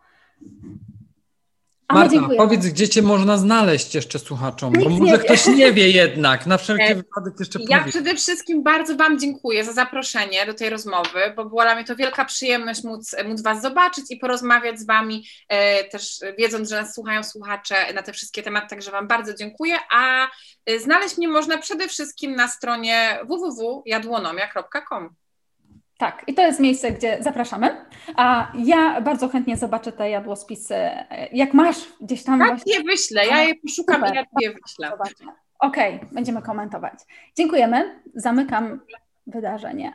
Marta, dziękuję. powiedz, gdzie cię można znaleźć jeszcze słuchaczom, bo może ktoś nie wie jednak, na wszelki e, wypadek jeszcze Ja powiedz. przede wszystkim bardzo Wam dziękuję za zaproszenie do tej rozmowy, bo była dla mnie to wielka przyjemność móc, móc Was zobaczyć i porozmawiać z Wami, e, też wiedząc, że nas słuchają słuchacze na te wszystkie tematy, także Wam bardzo dziękuję, a e, znaleźć mnie można przede wszystkim na stronie www.jadłonomia.com. Tak, i to jest miejsce, gdzie zapraszamy. A ja bardzo chętnie zobaczę te jadłospisy. Jak masz gdzieś tam. Tak, właśnie... je wyślę, ja je poszukam Super. i ja je wyślę. Okej, okay, będziemy komentować. Dziękujemy. Zamykam wydarzenie.